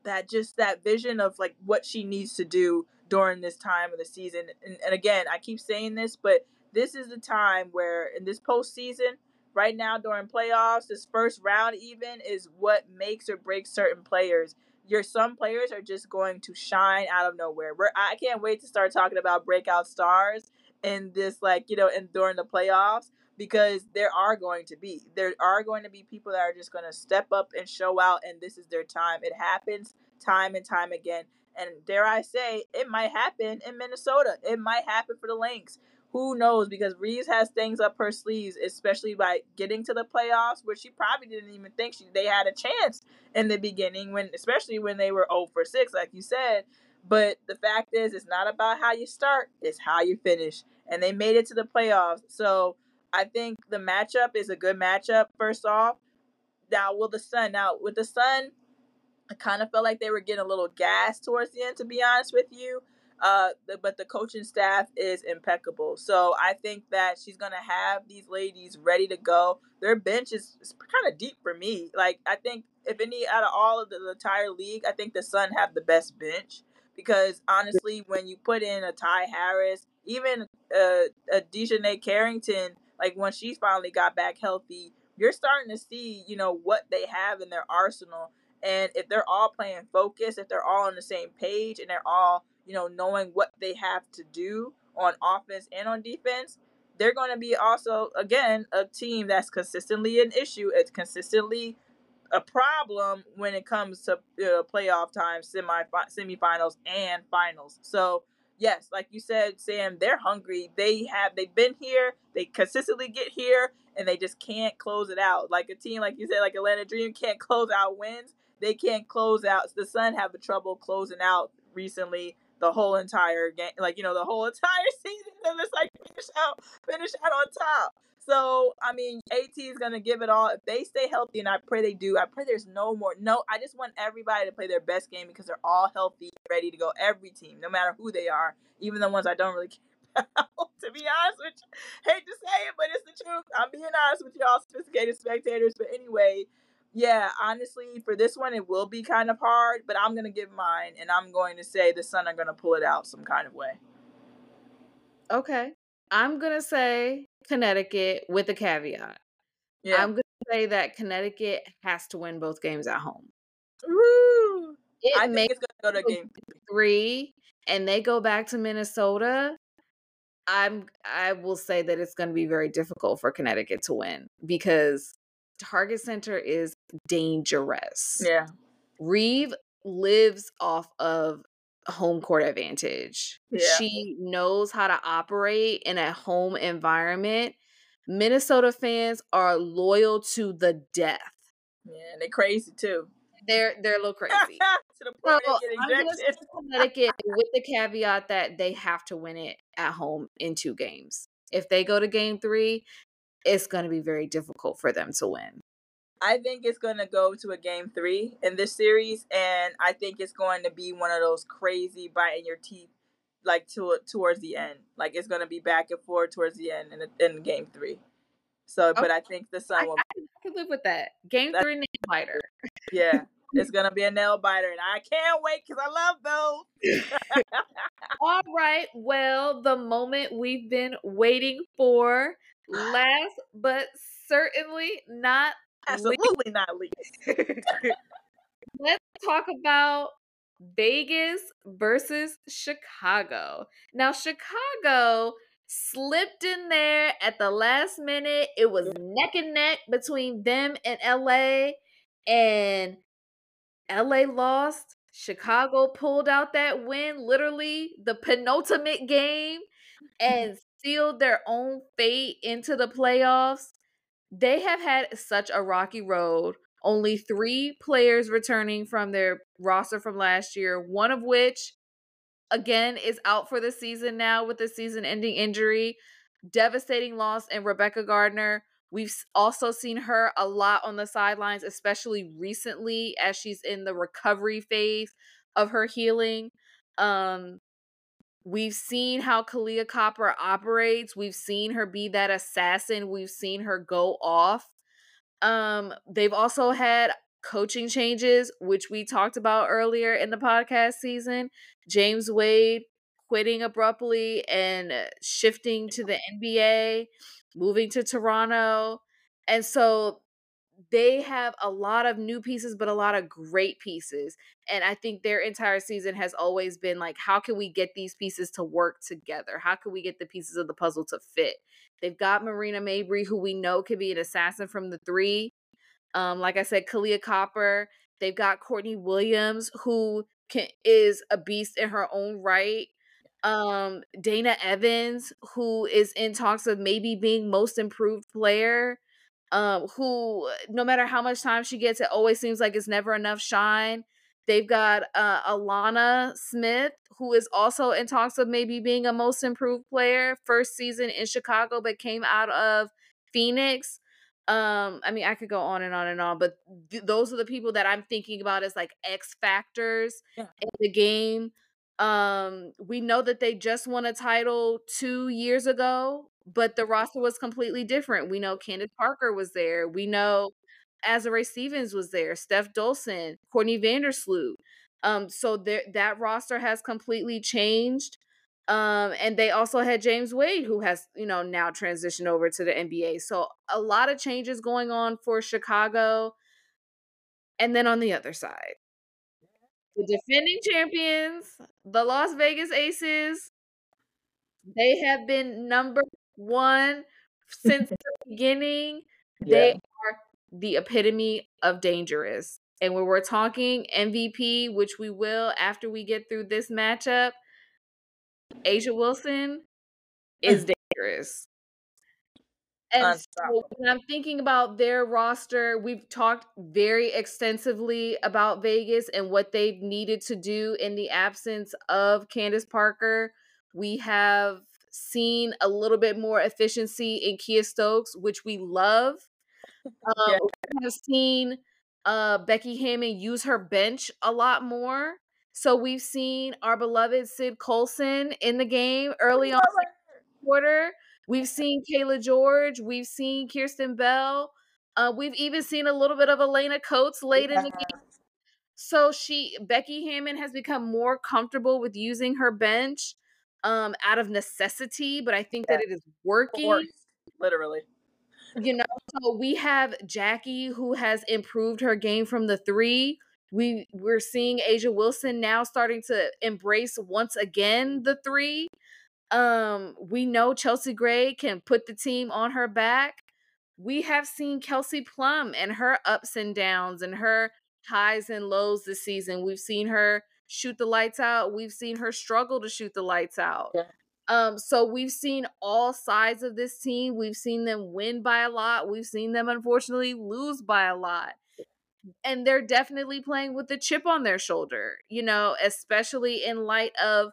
that just that vision of like what she needs to do during this time of the season. And, and again, I keep saying this, but this is the time where in this postseason, right now during playoffs, this first round even is what makes or breaks certain players. Your some players are just going to shine out of nowhere. We're, I can't wait to start talking about breakout stars in this like you know and during the playoffs because there are going to be there are going to be people that are just going to step up and show out and this is their time it happens time and time again and dare i say it might happen in minnesota it might happen for the lynx who knows because reeves has things up her sleeves especially by getting to the playoffs where she probably didn't even think she, they had a chance in the beginning when especially when they were 0 for 6 like you said but the fact is it's not about how you start it's how you finish and they made it to the playoffs so I think the matchup is a good matchup. First off, now will the Sun now with the Sun, I kind of felt like they were getting a little gas towards the end, to be honest with you. Uh, but the coaching staff is impeccable, so I think that she's gonna have these ladies ready to go. Their bench is, kind of deep for me. Like I think if any out of all of the, the entire league, I think the Sun have the best bench because honestly, when you put in a Ty Harris, even uh, a DiJonai Carrington like when she finally got back healthy, you're starting to see, you know, what they have in their arsenal. And if they're all playing focus, if they're all on the same page and they're all, you know, knowing what they have to do on offense and on defense, they're going to be also, again, a team that's consistently an issue. It's consistently a problem when it comes to uh, playoff time, semi semifinals, and finals. So yes, like you said, Sam, they're hungry. They have they've been here. They consistently get here, and they just can't close it out. Like a team, like you said, like Atlanta Dream can't close out wins. They can't close out. The Sun have a trouble closing out recently the whole entire game, like you know, the whole entire season. And it's like finish out, finish out on top. So I mean, AT is gonna give it all. If they stay healthy, and I pray they do, I pray there's no more. No, I just want everybody to play their best game because they're all healthy, ready to go. Every team, no matter who they are, even the ones I don't really care about. to be honest with you, hate to say it, but it's the truth. I'm being honest with y'all, sophisticated spectators. But anyway, yeah, honestly, for this one, it will be kind of hard. But I'm gonna give mine, and I'm going to say the Sun are gonna pull it out some kind of way. Okay. I'm gonna say Connecticut with a caveat. Yeah. I'm gonna say that Connecticut has to win both games at home. Woo! It I think it's gonna go to game three, and they go back to Minnesota. I'm I will say that it's going to be very difficult for Connecticut to win because Target Center is dangerous. Yeah. Reeve lives off of home court advantage. Yeah. She knows how to operate in a home environment. Minnesota fans are loyal to the death. Yeah, and they're crazy too. They're they're a little crazy. to so I'm ejected. Connecticut with the caveat that they have to win it at home in two games. If they go to game three, it's going to be very difficult for them to win. I think it's going to go to a game three in this series, and I think it's going to be one of those crazy biting your teeth, like to towards the end. Like it's going to be back and forth towards the end in, in game three. So, okay. but I think the Sun will. I, I can live with that. Game three nail biter. Yeah, it's gonna be a nail biter, and I can't wait because I love those. All right. Well, the moment we've been waiting for. Last but certainly not Absolutely not least. Let's talk about Vegas versus Chicago. Now, Chicago slipped in there at the last minute. It was neck and neck between them and LA, and LA lost. Chicago pulled out that win, literally the penultimate game, mm-hmm. and sealed their own fate into the playoffs. They have had such a rocky road. Only three players returning from their roster from last year, one of which, again, is out for the season now with a season ending injury. Devastating loss in Rebecca Gardner. We've also seen her a lot on the sidelines, especially recently as she's in the recovery phase of her healing. Um, We've seen how Kahleah Copper operates. We've seen her be that assassin. We've seen her go off. Um, they've also had coaching changes, which we talked about earlier in the podcast season. James Wade quitting abruptly and shifting to the NBA, moving to Toronto. And so they have a lot of new pieces, but a lot of great pieces. And I think their entire season has always been like, how can we get these pieces to work together? How can we get the pieces of the puzzle to fit? They've got Marina Mabrey, who we know can be an assassin from the three. Um, like I said, Kahleah Copper. They've got Courtney Williams, who can, is a beast in her own right. Um, Dana Evans, who is in talks of maybe being most improved player um, who no matter how much time she gets, it always seems like it's never enough shine. They've got uh, Alanna Smith, who is also in talks of maybe being a most improved player. First season in Chicago, but came out of Phoenix. Um, I mean, I could go on and on and on, but th- those are the people that I'm thinking about as like X factors yeah. in the game. Um, we know that they just won a title two years ago but the roster was completely different. We know Candace Parker was there. We know Azurá Stevens was there, Steph Dolson, Courtney Vandersloot. Um, so there that roster has completely changed. Um, and they also had James Wade, who has, you know, now transitioned over to the NBA. So a lot of changes going on for Chicago. And then on the other side, the defending champions, the Las Vegas Aces, they have been number one since the beginning. They are the epitome of dangerous. And when we're talking MVP, which we will after we get through this matchup, A'ja Wilson is dangerous. And so when I'm thinking about their roster, we've talked very extensively about Vegas and what they've needed to do in the absence of Candace Parker. We have seen a little bit more efficiency in Kiah Stokes, which we love. Um, Yeah. We have seen uh, Becky Hammon use her bench a lot more. So we've seen our beloved Syd Colson in the game early on quarter. We've seen Cayla George. We've seen Kierstan Bell. Uh, we've even seen a little bit of Alaina Coates late in the game. So she Becky Hammon has become more comfortable with using her bench um out of necessity, but I think that it is working. Forced, literally. You know, so we have Jackie who has improved her game from the 3. We we're seeing A'ja Wilson now starting to embrace once again the 3. Um we know Chelsea Gray can put the team on her back. We have seen Kelsey Plum and her ups and downs and her highs and lows this season. We've seen her shoot the lights out. We've seen her struggle to shoot the lights out. Yeah. Um, so we've seen all sides of this team. We've seen them win by a lot. We've seen them unfortunately lose by a lot. And they're definitely playing with the chip on their shoulder, you know, especially in light of,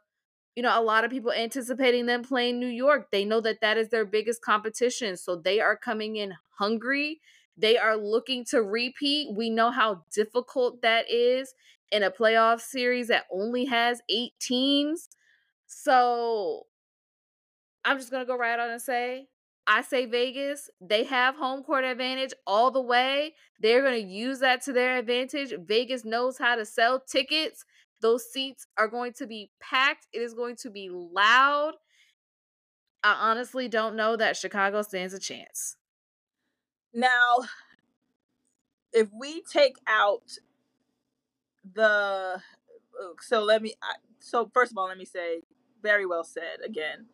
you know, a lot of people anticipating them playing New York. They know that that is their biggest competition. So they are coming in hungry. They are looking to repeat. We know how difficult that is in a playoff series that only has eight teams. So I'm just gonna go right on and say, I say Vegas. They have home court advantage all the way. They're gonna use that to their advantage. Vegas knows how to sell tickets. Those seats are going to be packed. It is going to be loud. I honestly don't know that Chicago stands a chance. Now, if we take out the so let me so first of all let me say very well said again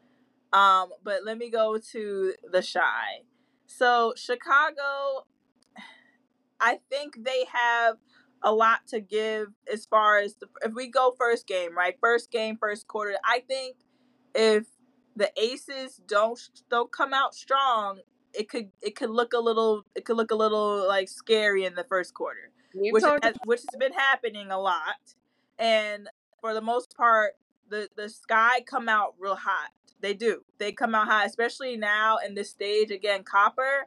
um but let me go to the shy so chicago i think they have a lot to give as far as the, if we go first game right first game first quarter i think if the aces don't don't come out strong it could it could look a little it could look a little like scary in the first quarter which has, which has been happening a lot. And for the most part, the the sky come out real hot. They do. They come out hot, especially now in this stage. Again, Copper,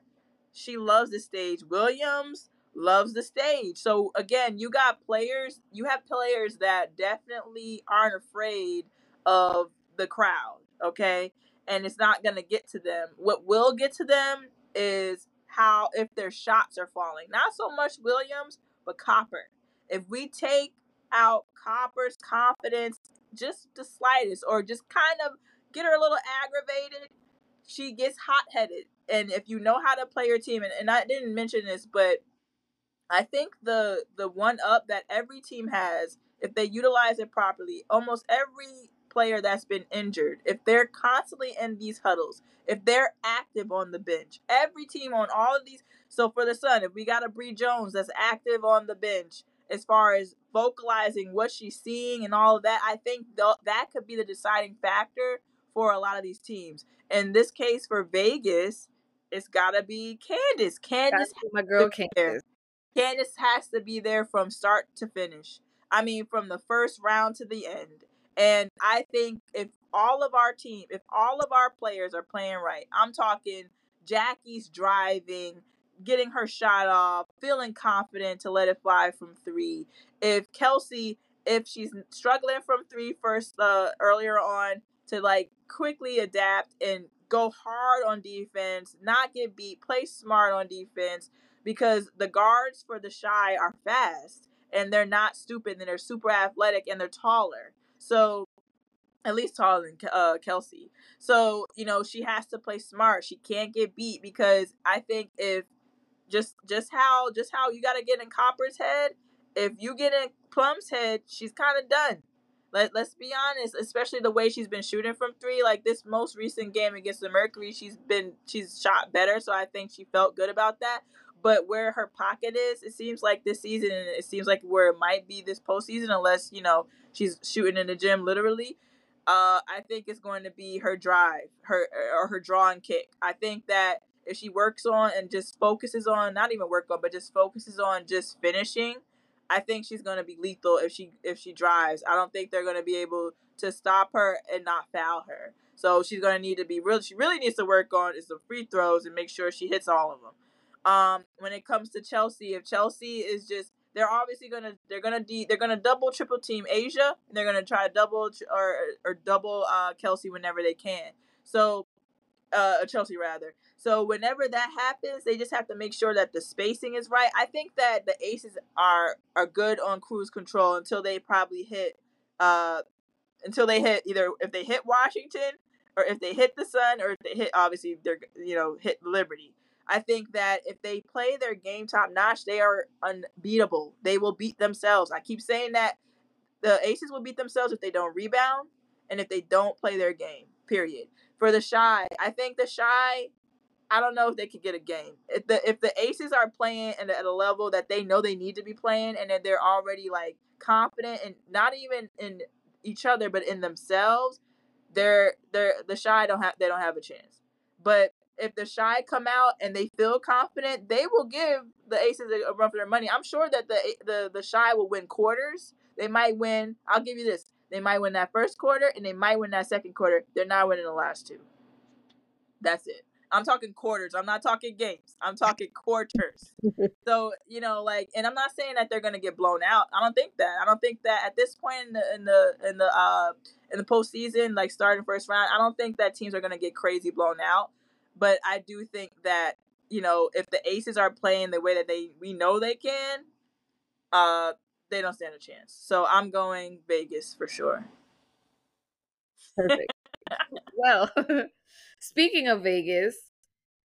she loves the stage. Williams loves the stage. So again, you got players. You have players that definitely aren't afraid of the crowd. Okay, and it's not gonna get to them. What will get to them is how if their shots are falling. Not so much Williams, but Copper. If we take out Copper's confidence just the slightest, or just kind of get her a little aggravated, she gets hot headed. And if you know how to play your team, and, and I didn't mention this, but I think the the one up that every team has, if they utilize it properly, almost every player that's been injured, if they're constantly in these huddles, if they're active on the bench, every team on all of these. So for the Sun, if we got a Bree Jones that's active on the bench, as far as vocalizing what she's seeing and all of that, I think th- that could be the deciding factor for a lot of these teams. In this case, for Vegas, it's got to be Candace. Candace my girl there. Candace. Has to be there from start to finish. I mean, from the first round to the end. And I think if all of our team, if all of our players are playing right, I'm talking Jackie's driving, getting her shot off, feeling confident to let it fly from three. If Kelsey, if she's struggling from three first uh, earlier on, to like quickly adapt and go hard on defense, not get beat, play smart on defense, because the guards for the shy are fast and they're not stupid and they're super athletic and they're taller. So at least taller than uh, Kelsey. So you know she has to play smart. She can't get beat because I think if just just how just how you got to get in Copper's head. If you get in Plum's head, she's kind of done. Let Let's be honest, especially the way she's been shooting from three. Like this most recent game against the Mercury, she's been she's shot better, so I think she felt good about that. But where her pocket is, it seems like this season, and it seems like where it might be this postseason, unless you know she's shooting in the gym literally. Uh, I think it's going to be her drive, her or her drawing kick. I think that if she works on and just focuses on not even work on, but just focuses on just finishing, I think she's going to be lethal if she if she drives. I don't think they're going to be able to stop her and not foul her. So she's going to need to be real. She really needs to work on is the free throws and make sure she hits all of them. Um, when it comes to Chelsea, if Chelsea is just they're obviously gonna they're gonna de- they're gonna double triple team A'ja and they're gonna try double or or double uh Kelsey whenever they can. So uh Chelsea rather. So whenever that happens, they just have to make sure that the spacing is right. I think that the Aces are are good on cruise control until they probably hit uh until they hit either if they hit Washington or if they hit the Sun or if they hit obviously they're you know hit Liberty. I think that if they play their game top notch, they are unbeatable. They will beat themselves. I keep saying that the Aces will beat themselves if they don't rebound and if they don't play their game. Period. For the Shy, I think the Shy. I don't know if they could get a game. If the if the Aces are playing at a level that they know they need to be playing, and that they're already like confident and not even in each other, but in themselves, they're they're the Shy don't have they don't have a chance. But if the shy come out and they feel confident, they will give the aces a run for their money. I'm sure that the the the shy will win quarters. They might win. I'll give you this. They might win that first quarter and they might win that second quarter. They're not winning the last two. That's it. I'm talking quarters. I'm not talking games. I'm talking quarters. so you know, like, and I'm not saying that they're gonna get blown out. I don't think that. I don't think that at this point in the in the in the uh in the postseason, like starting first round, I don't think that teams are gonna get crazy blown out. But I do think that you know if the Aces are playing the way that they we know they can, uh, they don't stand a chance. So I'm going Vegas for sure. Perfect. well, speaking of Vegas,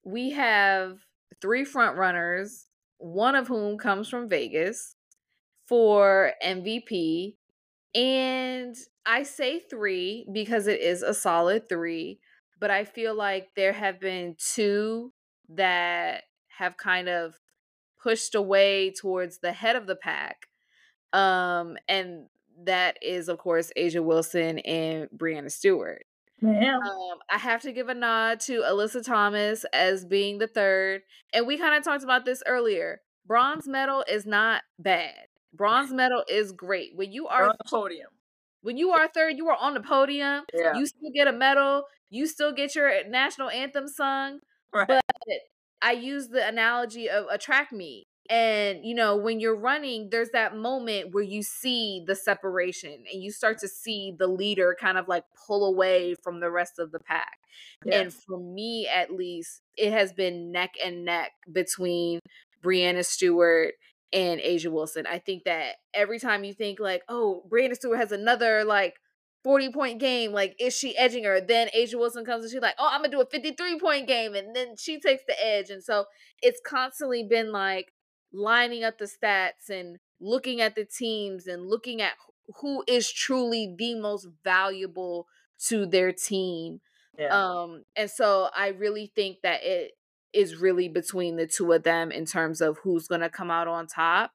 we have three front runners, one of whom comes from Vegas for MVP. And I say three because it is a solid three but I feel like there have been two that have kind of pushed away towards the head of the pack. Um, and that is, of course, A'ja Wilson and Breanna Stewart. Yeah. Um, I have to give a nod to Alyssa Thomas as being the third. And we kind of talked about this earlier. Bronze medal is not bad. Bronze medal is great. When you are on the podium. When you are third, you are on the podium. Yeah. You still get a medal you still get your national anthem sung. Right. But I use the analogy of a track meet. And, you know, when you're running, there's that moment where you see the separation and you start to see the leader kind of like pull away from the rest of the pack. Yeah. And for me, at least, it has been neck and neck between Breanna Stewart and A'ja Wilson. I think that every time you think like, oh, Breanna Stewart has another like 40 point game. Like, is she edging her? Then A'ja Wilson comes and she's like, oh, I'm going to do a 53 point game. And then she takes the edge. And so it's constantly been like lining up the stats and looking at the teams and looking at who is truly the most valuable to their team. Yeah. Um, and so I really think that it is really between the two of them in terms of who's going to come out on top.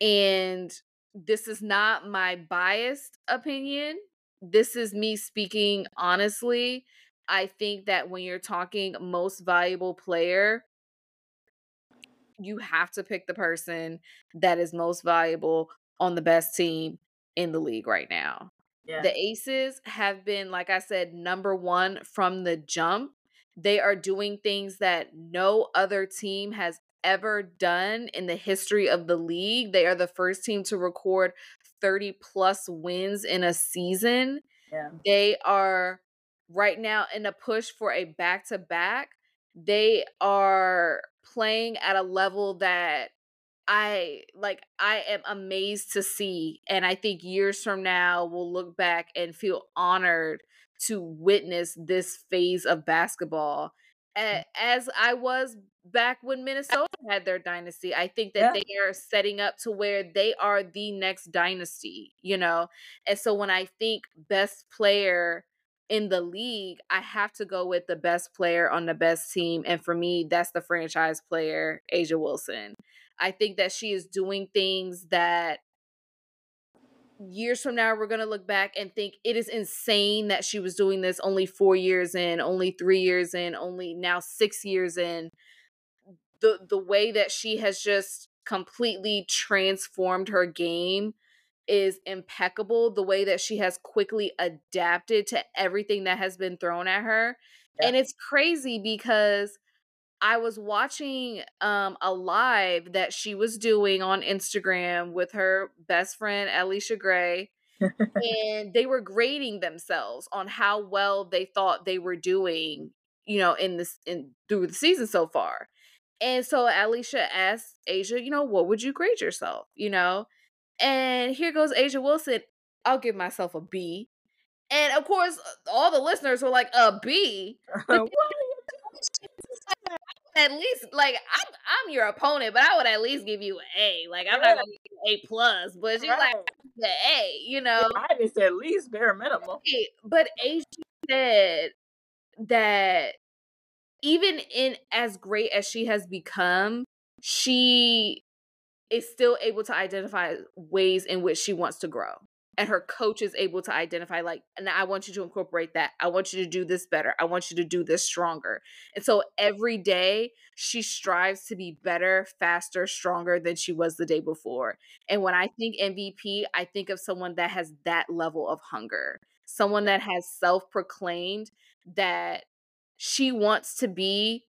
And this is not my biased opinion this is me speaking honestly. I think that when you're talking most valuable player, you have to pick the person that is most valuable on the best team in the league right now. Yeah. The Aces have been, like I said, number one from the jump. They are doing things that no other team has ever done in the history of the league. They are the first team to record 30 plus wins in a season. Yeah. They are right now in a push for a back to back. They are playing at a level that I like I am amazed to see and I think years from now we'll look back and feel honored to witness this phase of basketball mm. as I was back when Minnesota had their dynasty. I think that Yeah. they are setting up to where they are the next dynasty, you know? And so when I think best player in the league, I have to go with the best player on the best team. And for me, that's the franchise player, A'ja Wilson. I think that she is doing things that years from now we're going to look back and think it is insane that she was doing this only 4 years in, only 3 years in, only now 6 years in. The the way that she has just completely transformed her game is impeccable. The way that she has quickly adapted to everything that has been thrown at her. Yeah. And it's crazy because I was watching um a live that she was doing on Instagram with her best friend Allisha Gray and they were grading themselves on how well they thought they were doing, you know, in this in through the season so far. And so Allisha asked A'ja, you know, what would you grade yourself, you know? And here goes A'ja Wilson, I'll give myself a B. And of course, all the listeners were like, a B? at least like I'm I'm your opponent, but I would at least give you an A. Like I'm not Yeah. gonna give you A plus, but she's like Right. the A, you know. I just at least bare minimum. But A'ja said that even in as great as she has become, she is still able to identify ways in which she wants to grow. And her coach is able to identify, like, and I want you to incorporate that. I want you to do this better. I want you to do this stronger. And so every day she strives to be better, faster, stronger than she was the day before. And when I think MVP, I think of someone that has that level of hunger, someone that has self proclaimed that she wants to be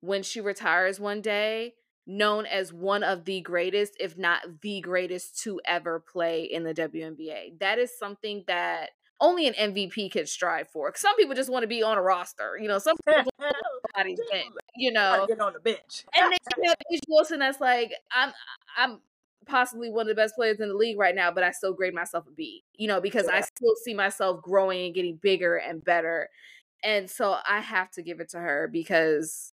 when she retires one day known as one of the greatest if not the greatest to ever play in the WNBA. That is something that only an MVP can strive for. Some people just want to be on a roster, you know, some people somebody's bench, you know. get on the bench. And then you have A'ja Wilson that's like, I'm I'm possibly one of the best players in the league right now, but I still grade myself a B, you know, because I still see myself growing and getting bigger and better. And so I have to give it to her because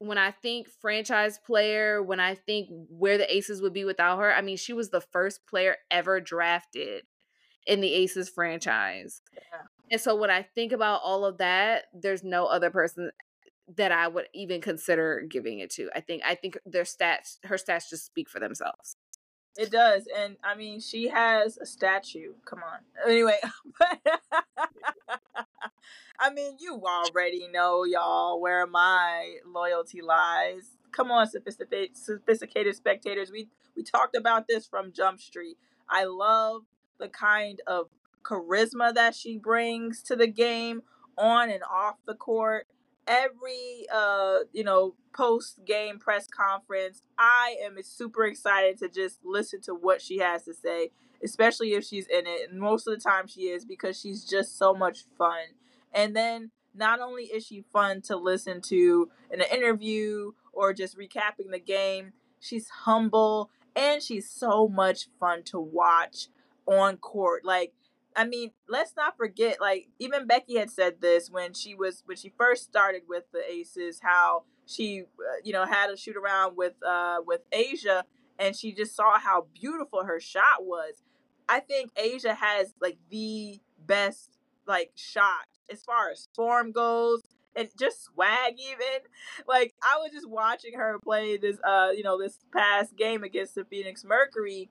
when I think franchise player, when I think where the Aces would be without her, I mean, she was the first player ever drafted in the Aces franchise. Yeah. And so when I think about all of that, there's no other person that I would even consider giving it to. I think I think their stats her stats just speak for themselves. It does, and I mean, she has a statue. Come on. Anyway, I mean, you already know, y'all, where my loyalty lies. Come on, sophisticated, sophisticated spectators. We we talked about this from Jump Street. I love the kind of charisma that she brings to the game on and off the court every uh you know post game press conference i am super excited to just listen to what she has to say especially if she's in it and most of the time she is because she's just so much fun. And then not only is she fun to listen to in an interview or just recapping the game she's humble and she's so much fun to watch on court. Like I mean, let's not forget, like even Becky had said this when she was when she first started with the Aces, how she, uh, you know, had a shoot around with uh with A'ja, and she just saw how beautiful her shot was. I think A'ja has like the best like shot as far as form goes and just swag even. Like I was just watching her play this uh you know this past game against the Phoenix Mercury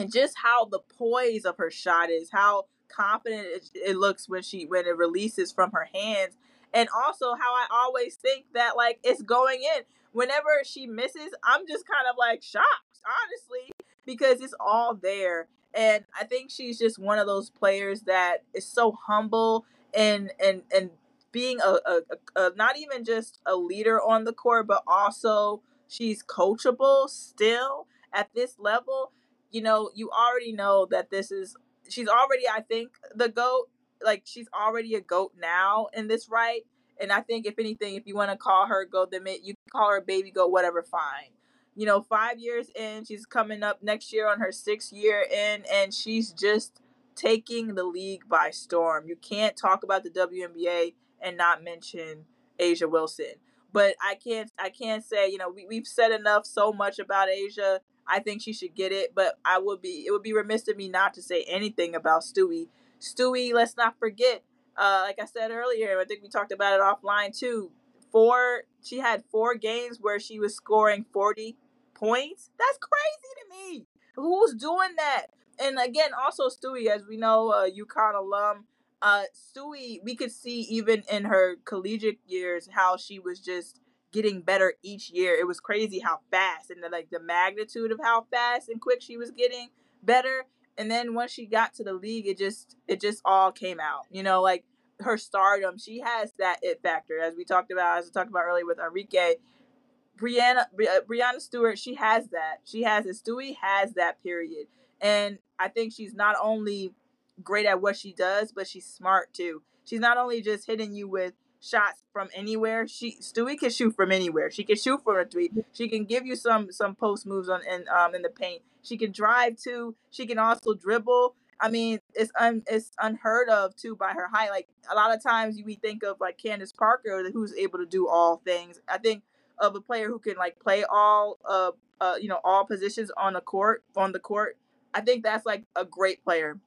and just how the poise of her shot is, how confident it, it looks when she when it releases from her hands, and also how I always think that like it's going in. Whenever she misses, I'm just kind of like shocked, honestly, because it's all there. And I think she's just one of those players that is so humble and and and being a, a, a, a not even just a leader on the court, but also she's coachable still at this level you know, you already know that this is she's already, I think, the goat. Like she's already a goat now in this right. And I think if anything, if you want to call her goat, then you can call her baby goat, whatever, fine. You know, five years in, she's coming up next year on her sixth year in, and she's just taking the league by storm. You can't talk about the WNBA and not mention A'ja Wilson. But I can't I can't say, you know, we, we've said enough so much about A'ja. I think she should get it, but I would be it would be remiss of me not to say anything about Stewie. Stewie, let's not forget, uh, like I said earlier, I think we talked about it offline too. Four she had four games where she was scoring 40 points. That's crazy to me. Who's doing that? And again, also Stewie, as we know, a UConn alum, uh, Stewie, we could see even in her collegiate years how she was just getting better each year. It was crazy how fast and the, like the magnitude of how fast and quick she was getting better. And then once she got to the league, it just it just all came out. You know, like her stardom, she has that it factor, as we talked about, as we talked about earlier with Enrique. Breanna uh, Breanna Stewart, she has that. She has it. Stewie has that period. And I think she's not only great at what she does, but she's smart too. She's not only just hitting you with shots from anywhere. She Stewie can shoot from anywhere. She can shoot from a three. She can give you some some post moves on in um in the paint. She can drive too. She can also dribble. I mean, it's un it's unheard of too by her height. Like a lot of times we think of like Candace Parker, who's able to do all things. I think of a player who can like play all uh uh you know all positions on the court on the court. I think that's like a great player.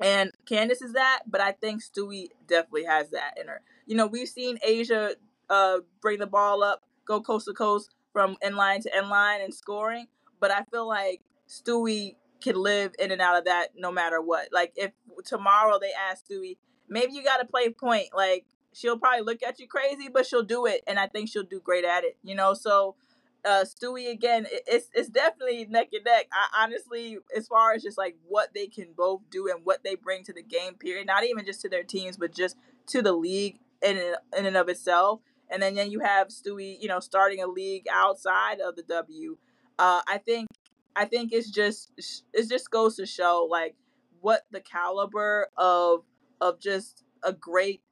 And Candace is that, but I think Stewie definitely has that in her. You know, we've seen A'ja uh, bring the ball up, go coast to coast from end line to end line and scoring, but I feel like Stewie can live in and out of that no matter what. Like if tomorrow they ask Stewie, maybe you got to play point, like she'll probably look at you crazy, but she'll do it, and I think she'll do great at it. You know, so uh Stewie again, it's it's definitely neck and neck. I honestly, as far as just like what they can both do and what they bring to the game, period. Not even just to their teams, but just to the league in in and of itself. And then then you have Stewie, you know, starting a league outside of the W. Uh, I think I think it's just it just goes to show like what the caliber of of just a great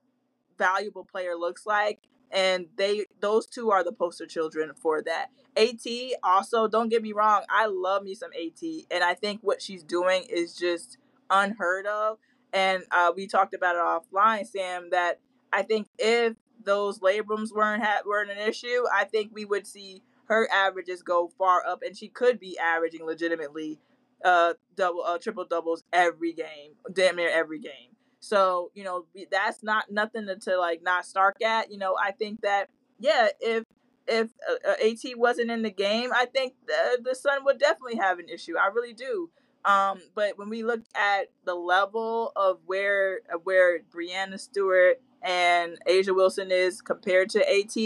valuable player looks like and they those two are the poster children for that. AT also, don't get me wrong, I love me some AT, and I think what she's doing is just unheard of. And uh, we talked about it offline, Sam, that I think if those labrums weren't ha- weren't an issue, I think we would see her averages go far up, and she could be averaging legitimately uh double uh triple doubles every game, damn near every game. So, you know, that's not nothing to, to like not start at. You know, I think that yeah, if if uh, uh AT wasn't in the game, I think the, the Sun would definitely have an issue. I really do. Um, but when we look at the level of where where Breanna Stewart and A'ja Wilson is compared to AT,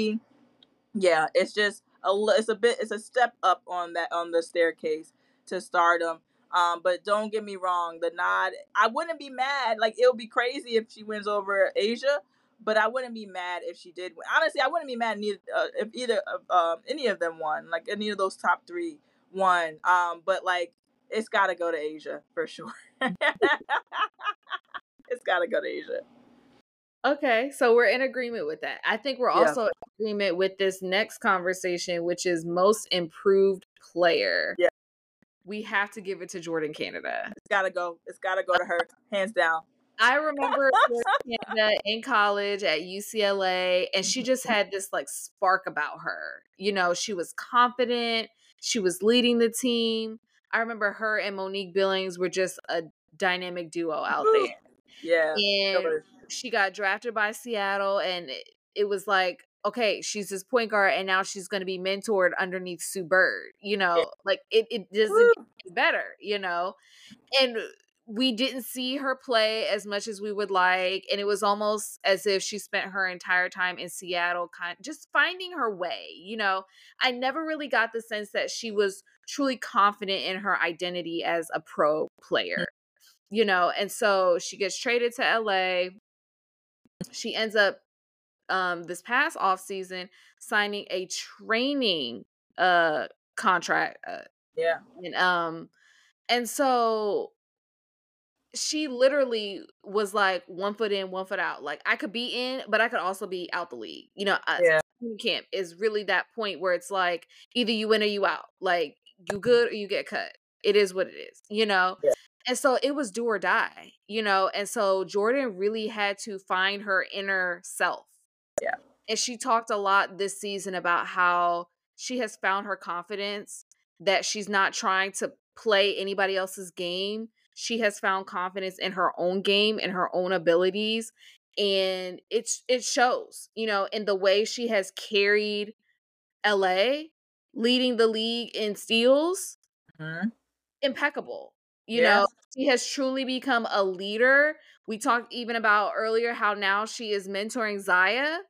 yeah, it's just a it's a bit it's a step up on that on the staircase to stardom. Um, but don't get me wrong, the nod, I wouldn't be mad. Like, it would be crazy if she wins over A'ja, but I wouldn't be mad if she did win. Honestly, I wouldn't be mad neither, uh, if either of um, any of them won, like any of those top three won. Um, but like, it's got to go to A'ja for sure. it's got to go to A'ja. Okay, so we're in agreement with that. I think we're Yeah. also in agreement with this next conversation, which is most improved player. Yeah. We have to give it to Jordin Canada. It's got to go. It's got to go to her, hands down. I remember Canada in college at UCLA, and she just had this like spark about her. You know, she was confident, she was leading the team. I remember her and Monique Billings were just a dynamic duo out there. Yeah. And. She got drafted by Seattle, and it, it was like, okay, she's this point guard, and now she's going to be mentored underneath Sue Bird. You know, like it, it doesn't Woo. get better, you know? And we didn't see her play as much as we would like. And it was almost as if she spent her entire time in Seattle, kind just finding her way. You know, I never really got the sense that she was truly confident in her identity as a pro player mm. you know and so she gets traded to la she ends up um this past off season signing a training uh contract uh, Yeah. and um and so she literally was like one foot in one foot out like i could be in but i could also be out the league you know Yeah. camp is really that point where it's like either you win or you out like you good or you get cut it is what it is you know Yeah. And so it was do or die you know and so jordin really had to find her inner self Yeah. and she talked a lot this season about how she has found her confidence that she's not trying to play anybody else's game. She has found confidence in her own game and her own abilities and it's it shows, you know, in the way she has carried LA, leading the league in steals. Mhm. Impeccable. You Yeah. know, she has truly become a leader. We talked even about earlier how now she is mentoring Zia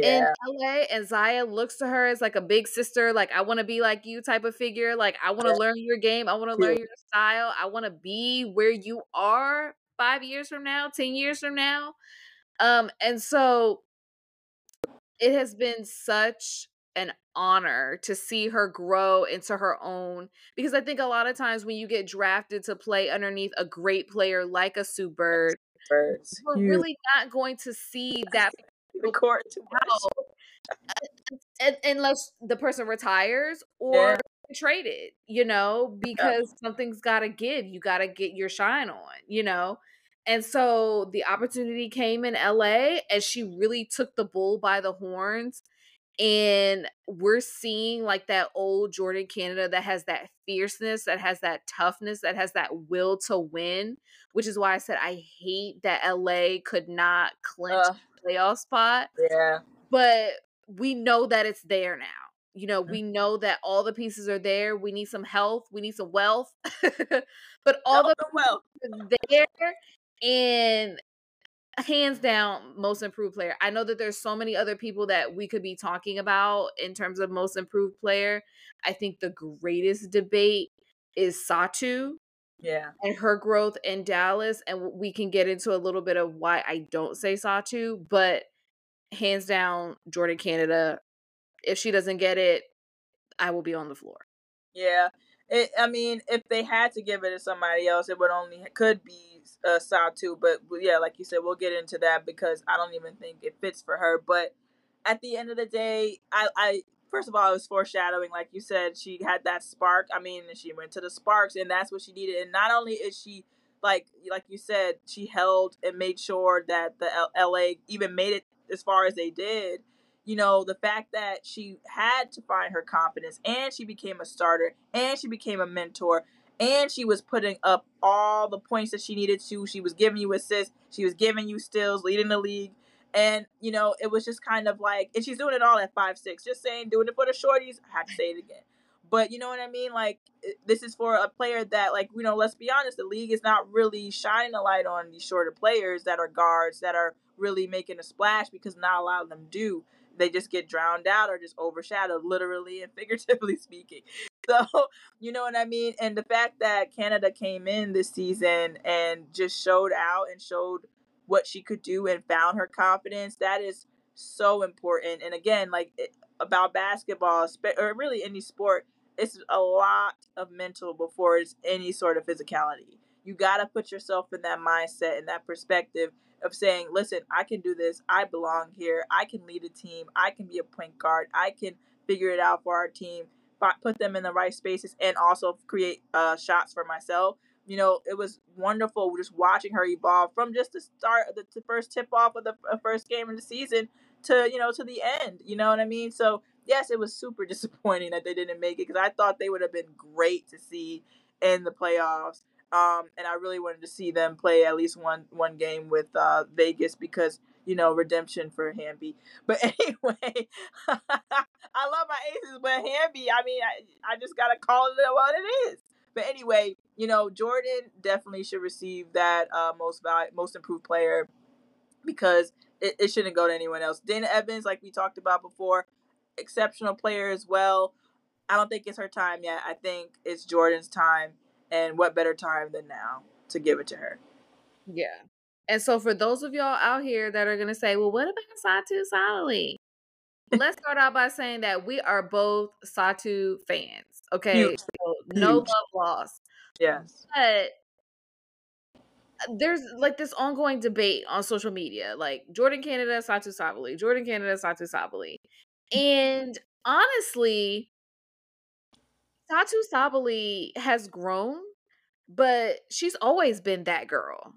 in LA and Zia looks to her as like a big sister, like I want to be like you type of figure. Like I want to Yeah. learn your game. I want to learn your style. I want to be where you are 5 years from now, 10 years from now. Um and so it has been such an honor to see her grow into her own because I think a lot of times when you get drafted to play underneath a great player like a Sue Bird, we're really not going to see that the court too uh, unless the person retires or Yeah. traded, you know, because something's got to give. You got to get your shine on, you know. And so the opportunity came in LA and she really took the bull by the horns. And we're seeing like that old Jordin Canada that has that fierceness, that has that toughness, that has that will to win, which is why I said I hate that LA could not clinch Ugh. a playoff spot Yeah. but we know that it's there now. You know, Mm. we know that all the pieces are there. We need some health, we need some wealth, but all the and wealth. there and hands down most improved player. I know that there's so many other people that we could be talking about in terms of most improved player. I think the greatest debate is Satu Yeah. and her growth in Dallas. And we can get into a little bit of why I don't say Satu, but hands down, Jordin Canada. If she doesn't get it, I will be on the floor. Yeah. It, I mean, if they had to give it to somebody else, it would only could be uh, Satu. But yeah, like you said, we'll get into that because I don't even think it fits for her. But at the end of the day, I, I first of all, it was foreshadowing. Like you said, she had that spark. I mean, she went to the sparks, and that's what she needed. And not only is she like like you said, she held and made sure that the L- LA even made it as far as they did. You know, the fact that she had to find her confidence and she became a starter and she became a mentor and she was putting up all the points that she needed to. She was giving you assists, she was giving you steals, leading the league. And, you know, it was just kind of like, and she's doing it all at five six. Just saying, doing it for the shorties. I have to say it again. But you know what I mean? Like, this is for a player that, like, you know, let's be honest, the league is not really shining a light on these shorter players that are guards that are really making a splash because not a lot of them do. They just get drowned out or just overshadowed, literally and figuratively speaking. So, you know what I mean? And the fact that Canada came in this season and just showed out and showed what she could do and found her confidence, that is so important. And again, like it, about basketball, or really any sport, it's a lot of mental before it's any sort of physicality. You got to put yourself in that mindset and that perspective of saying, listen, I can do this. I belong here. I can lead a team. I can be a point guard. I can figure it out for our team, put them in the right spaces, and also create uh, shots for myself. You know, it was wonderful just watching her evolve from just the start, the, the first tip off of the uh, first game of the season to, you know, to the end. You know what I mean? So, yes, it was super disappointing that they didn't make it because I thought they would have been great to see in the playoffs. Um, and I really wanted to see them play at least one one game with uh, Vegas because you know redemption for Hamby. But anyway, I love my aces, but Hamby, I mean, I, I just gotta call it what it is. But anyway, you know Jordin definitely should receive that uh, most val- most improved player because it, it shouldn't go to anyone else. Dana Evans, like we talked about before, exceptional player as well. I don't think it's her time yet. I think it's Jordin's time, and what better time than now to give it to her? Yeah. And so for those of y'all out here that are gonna say, well, what about Satu Sabally? Let's start out by saying that we are both Satu fans. Okay. Huge. So no Huge. love lost. Yes. But uh, there's like this ongoing debate on social media, like Jordin Canada, Satu Sabally, Jordin Canada, Satu Sabally. And honestly, Satu Sabally has grown, but she's always been that girl.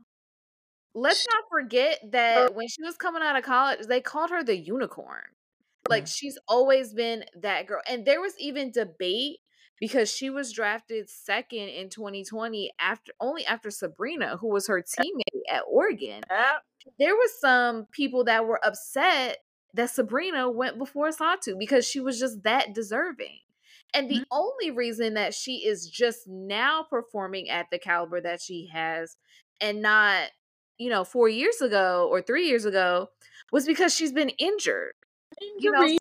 Let's not forget that when she was coming out of college, they called her the unicorn. Like mm-hmm. she's always been that girl. And there was even debate because she was drafted second in 2020 after only after Sabrina, who was her teammate at Oregon. Yeah. There was some people that were upset that Sabrina went before Satu because she was just that deserving. And the Mhm. only reason that she is just now performing at the caliber that she has and not, you know, 4 years ago or 3 years ago was because she's been injured. You know, so.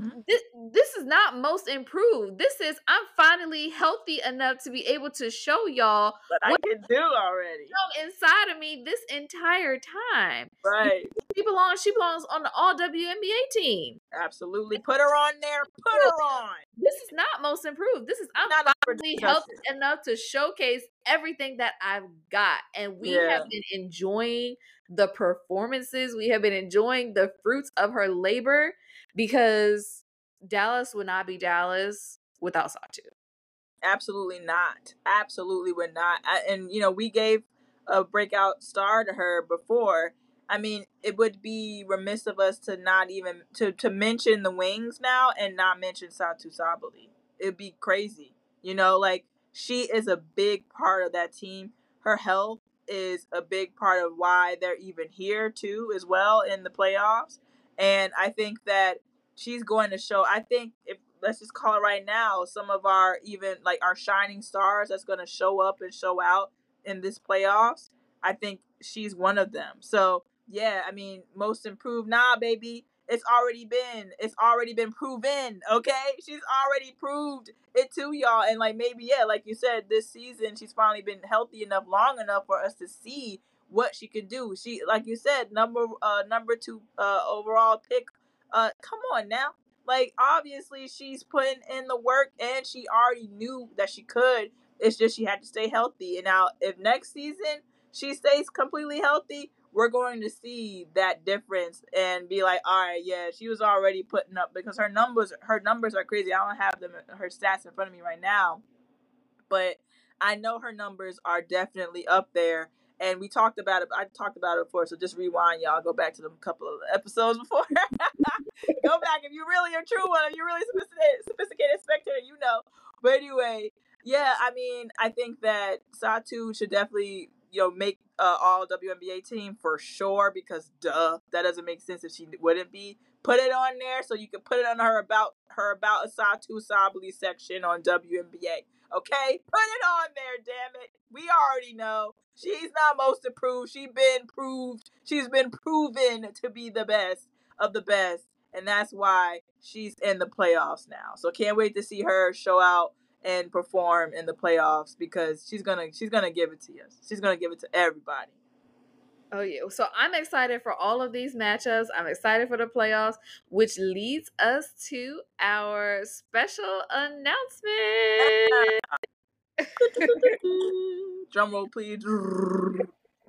Mm-hmm. this, this is not most improved. This is I'm finally healthy enough to be able to show y'all But I can do already. inside of me this entire time. Right. She belongs she belongs on the all WNBA team. Absolutely. Put her on there. Put her on. This is not most improved. This is I'm Not finally healthy enough to showcase everything that I've got. And we Yeah. have been enjoying the performances. We have been enjoying the fruits of her labor because Dallas would not be Dallas without Satu. Absolutely not. Absolutely would not. I, and you know, we gave a breakout star to her before. I mean, it would be remiss of us to not even to to mention the wings now and not mention Satu Sabally. It'd be crazy. You know, like she is a big part of that team. Her health is a big part of why they're even here too, as well in the playoffs. And I think that she's going to show. I think if let's just call it right now, some of our even like our shining stars that's going to show up and show out in this playoffs. I think she's one of them. So yeah, I mean, most improved, nah, baby. It's already been, it's already been proven. Okay, she's already proved it to y'all, and like maybe yeah, like you said, this season she's finally been healthy enough, long enough for us to see what she can do. She, like you said, number uh number two uh overall pick. Uh, come on now, like obviously she's putting in the work and she already knew that she could it's just she had to stay healthy and now if next season she stays completely healthy we're going to see that difference and be like all right yeah she was already putting up because her numbers her numbers are crazy i don't have them her stats in front of me right now but i know her numbers are definitely up there and we talked about it i talked about it before so just rewind y'all. Go back to them couple of episodes before. Go back if you really a true one if you're really sophisticated sophisticated spectator you know. But anyway yeah i mean i think that satu should definitely you know make uh, all WNBA team for sure because duh that doesn't make sense if she wouldn't be. Put it on there so you can put it on her about her about Satu Sabally section on WNBA okay? Put it on there damn it. We already know she's not most approved. she's been proved she's been proven to be the best of the best and that's why she's in the playoffs now so can't wait to see her show out and perform in the playoffs because she's gonna she's gonna give it to us. She's gonna give it to everybody. Oh yeah. So I'm excited for all of these matchups. I'm excited for the playoffs, which leads us to our special announcement. Drum roll, please.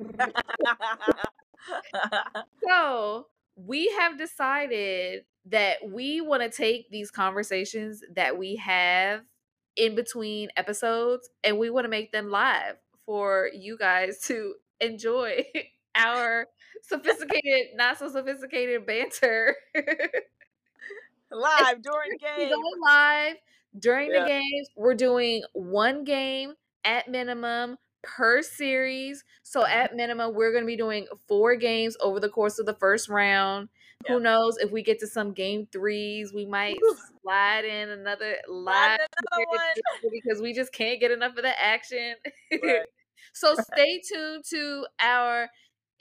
so we have decided that we want to take these conversations that we have in between episodes and we want to make them live for you guys to enjoy our sophisticated, not so sophisticated banter. live during game. go live during Yeah. the games. We're doing one game at minimum per series. So Mm-hmm. at minimum, we're going to be doing four games over the course of the first round. Who knows if we get to some game threes, we might slide in another Live live another one. because we just can't get enough of the action. Right. so stay tuned to our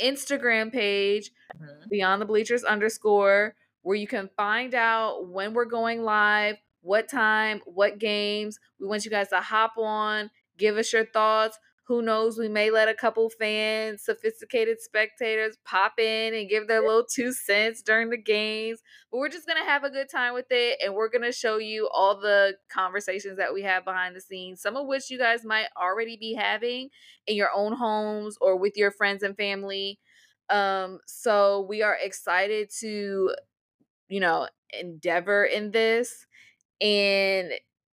Instagram page Mhm. beyond the bleachers underscore where you can find out when we're going live what time what games we want you guys to hop on give us your thoughts who knows we may let a couple fans sophisticated spectators pop in and give their little two cents during the games but we're just gonna have a good time with it and we're gonna show you all the conversations that we have behind the scenes some of which you guys might already be having in your own homes or with your friends and family um, so we are excited to, you know, endeavor in this. And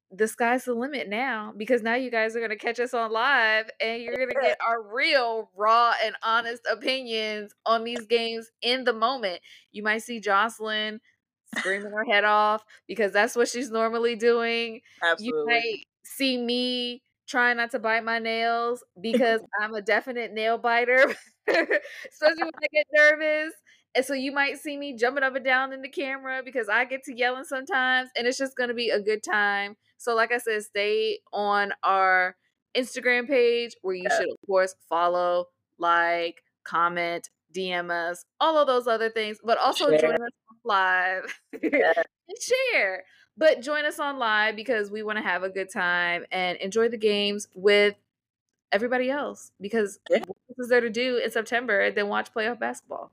the sky's the limit now because now you guys are going to catch us on live and you're going to get our real, raw, and honest opinions on these games in the moment. You might see Joslyn screaming her head off because that's what she's normally doing. Absolutely. You might see me trying not to bite my nails because I'm a definite nail biter, especially when I get nervous. And so you might see me jumping up and down in the camera because I get to yelling sometimes, and it's just going to be a good time. So, like I said, stay on our Instagram page where you Yeah. should, of course, follow, like, comment, DM us, all of those other things, but also Share. join us live Yeah. and share. But join us on live because we want to have a good time and enjoy the games with everybody else. Because Yeah. what else is there to do in September than watch playoff basketball?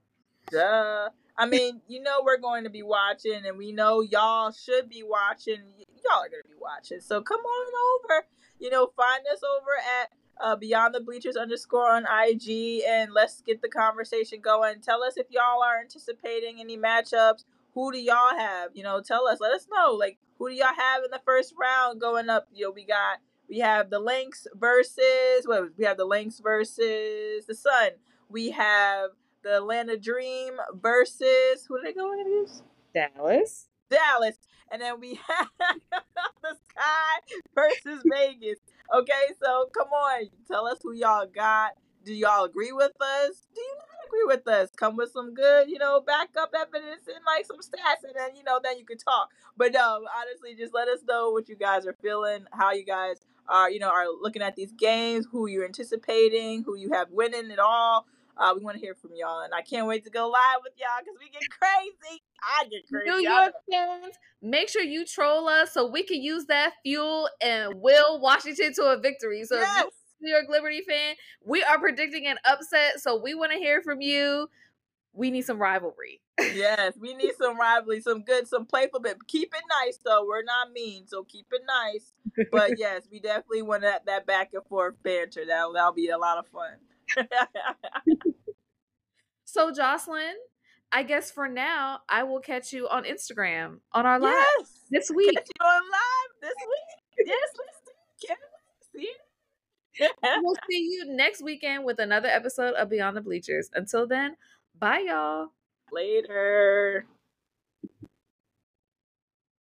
Duh. I mean, you know we're going to be watching, and we know y'all should be watching. Y'all are going to be watching, so come on over. You know, find us over at uh, Beyond the Bleachers underscore on IG, and let's get the conversation going. Tell us if y'all are anticipating any matchups. Who do y'all have? You know, tell us. Let us know. Like, who do y'all have in the first round going up? You know, we got we have the Lynx versus what? We have the Lynx versus the Sun. We have the Atlanta Dream versus who are they going against? Dallas. Dallas. And then we have the Sky versus Vegas. Okay, so come on, tell us who y'all got. Do y'all agree with us? Do you not agree with us? Come with some good, you know, backup evidence and like some stats, and then you know, then you can talk. But no, honestly, just let us know what you guys are feeling, how you guys are, you know, are looking at these games, who you're anticipating, who you have winning it all. Uh, we want to hear from y'all, and I can't wait to go live with y'all because we get crazy. I get crazy. New York fans, make sure you troll us so we can use that fuel and will Washington to a victory. So if Yes. you're a New York Liberty fan, we are predicting an upset. So we want to hear from you. We need some rivalry. yes, we need some rivalry, some good, some playful, but keep it nice though. We're not mean, so keep it nice. But yes, we definitely want that, that back and forth banter. That that'll be a lot of fun. So Joslyn, I guess for now, I will catch you on Instagram on our live yes, this week. catch you on live this week. Yes, let's do it. Can't wait to see you. we'll see you next weekend with another episode of Beyond the Bleachers. Until then, bye y'all. Later.